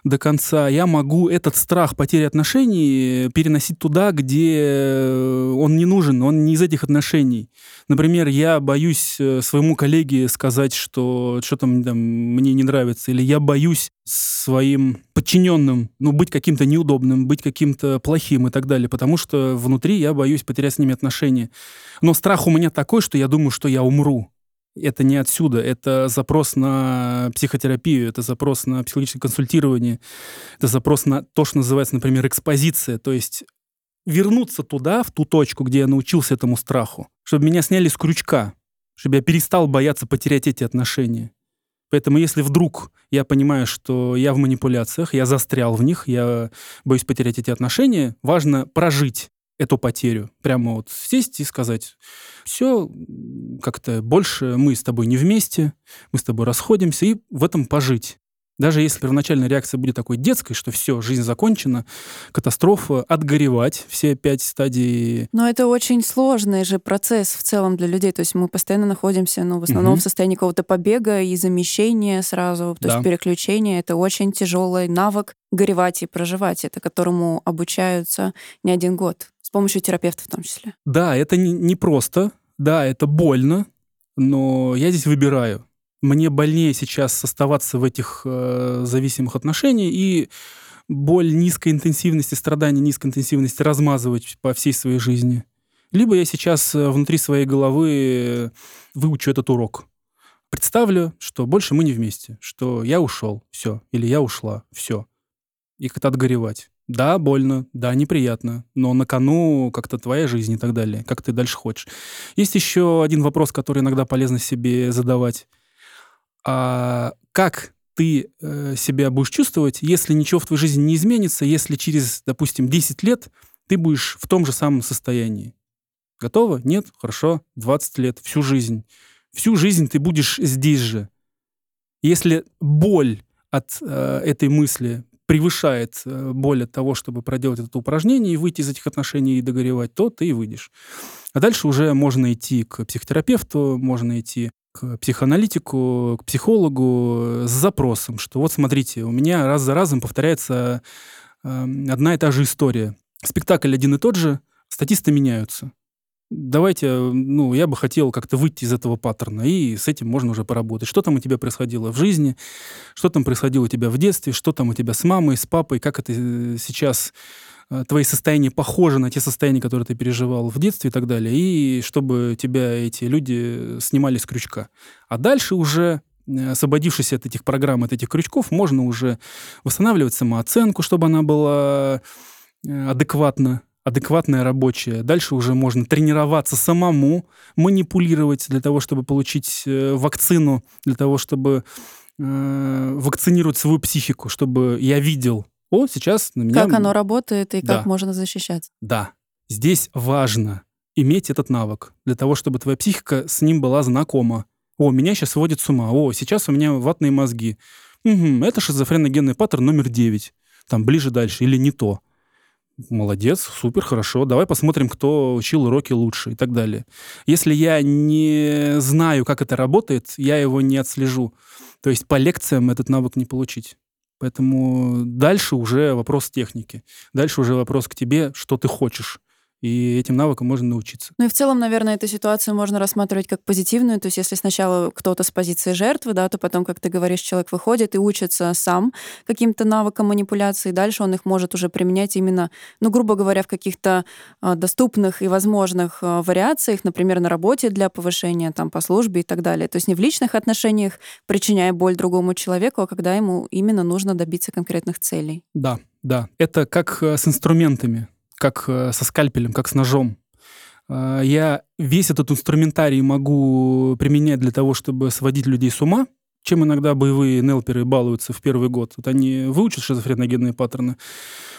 до конца, я могу этот страх потери отношений переносить туда, где он не нужен, он не из этих отношений. Например, я боюсь э, своему коллеге сказать, что что-то мне не нравится, или я боюсь своим подчиненным, ну, быть каким-то неудобным, быть каким-то плохим и так далее, потому что внутри я боюсь потерять с ними отношения. Но страх у меня такой, что я думаю, что я умру это не отсюда, это запрос на психотерапию, это запрос на психологическое консультирование, это запрос на то, что называется, например, экспозиция, то есть вернуться туда, в ту точку, где я научился этому страху, чтобы меня сняли с крючка, чтобы я перестал бояться потерять эти отношения. Поэтому если вдруг я понимаю, что я в манипуляциях, я застрял в них, я боюсь потерять эти отношения, важно прожить эту потерю. Прямо вот сесть и сказать, все, как-то больше мы с тобой не вместе, мы с тобой расходимся, и в этом пожить. Даже если первоначальная реакция будет такой детской, что все, жизнь закончена, катастрофа, отгоревать все пять стадий. Но это очень сложный же процесс в целом для людей. То есть мы постоянно находимся, ну, в основном угу. в состоянии какого-то побега и замещения сразу, то да. есть переключения. Это очень тяжелый навык горевать и проживать, это которому обучаются не один год. С помощью терапевта в том числе. Да, это не, просто, да, это больно, но я здесь выбираю. Мне больнее сейчас оставаться в этих э, зависимых отношениях и боль низкой интенсивности, страдания низкой интенсивности размазывать по всей своей жизни. Либо я сейчас э, внутри своей головы э, выучу этот урок. Представлю, что больше мы не вместе, что я ушел, все, или я ушла, все. И как-то отгоревать. Да, больно, да, неприятно, но на кону как-то твоя жизнь и так далее, как ты дальше хочешь. Есть еще один вопрос, который иногда полезно себе задавать. А как ты э, себя будешь чувствовать, если ничего в твоей жизни не изменится, если через, допустим, 10 лет ты будешь в том же самом состоянии? Готово? Нет? Хорошо. 20 лет, всю жизнь. Всю жизнь ты будешь здесь же. Если боль от э, этой мысли превышает э, боль от того, чтобы проделать это упражнение и выйти из этих отношений и догоревать, то ты и выйдешь. А дальше уже можно идти к психотерапевту, можно идти к психоаналитику, к психологу с запросом, что вот смотрите, у меня раз за разом повторяется э, одна и та же история. Спектакль один и тот же, статисты меняются давайте, ну, я бы хотел как-то выйти из этого паттерна, и с этим можно уже поработать. Что там у тебя происходило в жизни, что там происходило у тебя в детстве, что там у тебя с мамой, с папой, как это э, сейчас э, твои состояния похожи на те состояния, которые ты переживал в детстве и так далее, и чтобы тебя эти люди снимали с крючка. А дальше уже э, освободившись от этих программ, от этих крючков, можно уже восстанавливать самооценку, чтобы она была адекватна адекватная рабочая. Дальше уже можно тренироваться самому, манипулировать для того, чтобы получить э, вакцину, для того, чтобы э, вакцинировать свою психику, чтобы я видел, о, сейчас на меня... Как оно работает и как да. можно защищаться. Да. Здесь важно иметь этот навык для того, чтобы твоя психика с ним была знакома. О, меня сейчас сводит с ума. О, сейчас у меня ватные мозги. Угу, это шизофреногенный паттерн номер 9. Там ближе дальше или не то молодец, супер, хорошо, давай посмотрим, кто учил уроки лучше и так далее. Если я не знаю, как это работает, я его не отслежу. То есть по лекциям этот навык не получить. Поэтому дальше уже вопрос техники. Дальше уже вопрос к тебе, что ты хочешь и этим навыкам можно научиться. Ну и в целом, наверное, эту ситуацию можно рассматривать как позитивную. То есть если сначала кто-то с позиции жертвы, да, то потом, как ты говоришь, человек выходит и учится сам каким-то навыкам манипуляции, и дальше он их может уже применять именно, ну, грубо говоря, в каких-то э, доступных и возможных э, вариациях, например, на работе для повышения там по службе и так далее. То есть не в личных отношениях, причиняя боль другому человеку, а когда ему именно нужно добиться конкретных целей. Да, да. Это как э, с инструментами как э, со скальпелем, как с ножом. Э, я весь этот инструментарий могу применять для того, чтобы сводить людей с ума, чем иногда боевые нелперы балуются в первый год. Вот они выучат шизофреногенные паттерны.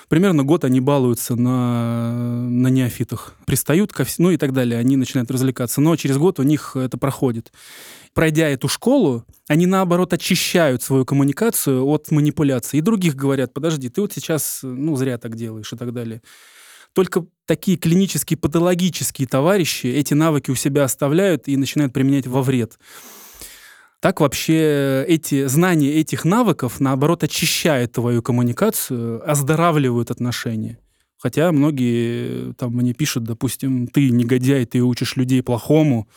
Примерно год они балуются на, на неофитах. Пристают ко всему, ну и так далее. Они начинают развлекаться. Но через год у них это проходит. Пройдя эту школу, они, наоборот, очищают свою коммуникацию от манипуляций. И других говорят, подожди, ты вот сейчас ну, зря так делаешь и так далее. Только такие клинические, патологические товарищи эти навыки у себя оставляют и начинают применять во вред. Так вообще эти знания этих навыков, наоборот, очищают твою коммуникацию, оздоравливают отношения. Хотя многие там мне пишут, допустим, ты негодяй, ты учишь людей плохому,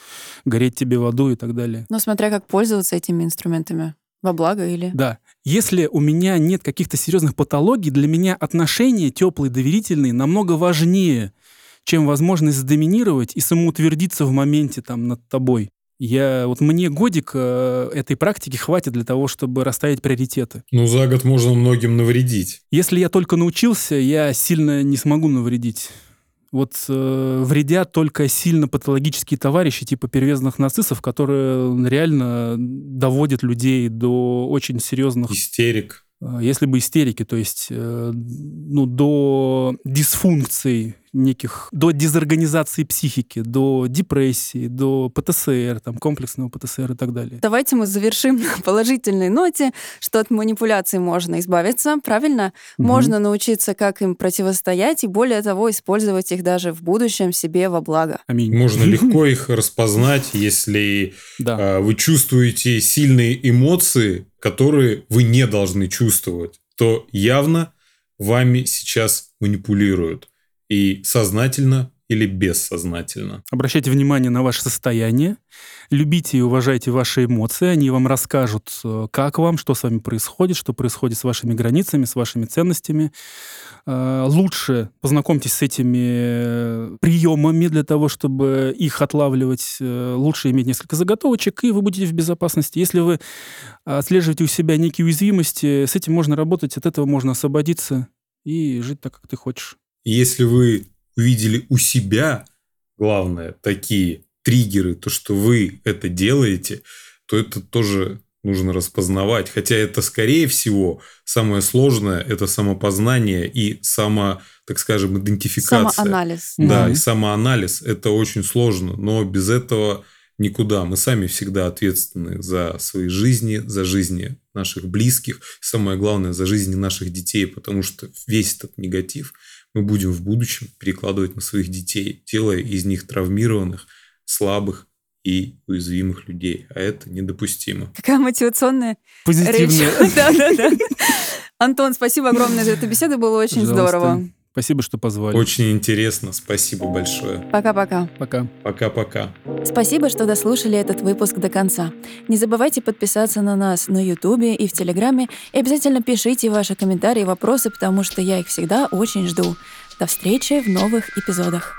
гореть тебе в аду и так далее. Ну, смотря как пользоваться этими инструментами. Во благо или... Да. Если у меня нет каких-то серьезных патологий, для меня отношения теплые, доверительные намного важнее, чем возможность сдоминировать и самоутвердиться в моменте там над тобой. Я, вот мне годик э, этой практики хватит для того, чтобы расставить приоритеты. Ну, за год можно многим навредить. Если я только научился, я сильно не смогу навредить. Вот э, вредят только сильно патологические товарищи типа перевезенных нацистов, которые реально доводят людей до очень серьезных... Истерик. Э, если бы истерики, то есть э, ну, до дисфункций неких, до дезорганизации психики, до депрессии, до ПТСР, там, комплексного ПТСР и так далее. Давайте мы завершим на положительной ноте, что от манипуляций можно избавиться, правильно? Угу. Можно научиться, как им противостоять, и более того, использовать их даже в будущем себе во благо. Аминь. Можно [laughs] легко их распознать, если да. вы чувствуете сильные эмоции, которые вы не должны чувствовать, то явно вами сейчас манипулируют и сознательно или бессознательно. Обращайте внимание на ваше состояние, любите и уважайте ваши эмоции, они вам расскажут, э, как вам, что с вами происходит, что происходит с вашими границами, с вашими ценностями. Э, лучше познакомьтесь с этими э, приемами для того, чтобы их отлавливать. Лучше иметь несколько заготовочек, и вы будете в безопасности. Если вы отслеживаете у себя некие уязвимости, с этим можно работать, от этого можно освободиться и жить так, как ты хочешь. Если вы увидели у себя, главное, такие триггеры, то, что вы это делаете, то это тоже нужно распознавать. Хотя это, скорее всего, самое сложное – это самопознание и само, так скажем, идентификация. Самоанализ. Да, mm-hmm. и самоанализ. Это очень сложно, но без этого никуда. Мы сами всегда ответственны за свои жизни, за жизни наших близких, самое главное, за жизни наших детей, потому что весь этот негатив – мы будем в будущем перекладывать на своих детей, делая из них травмированных, слабых и уязвимых людей. А это недопустимо. Какая мотивационная Позитивная. речь. [laughs] Да, да, да. Антон, спасибо огромное за эту беседу, было очень здорово. Спасибо, что позвали. Очень интересно. Спасибо большое. Пока-пока. Пока. Пока-пока. Спасибо, что дослушали этот выпуск до конца. Не забывайте подписаться на нас на Ютубе и в Телеграме. И обязательно пишите ваши комментарии и вопросы, потому что я их всегда очень жду. До встречи в новых эпизодах.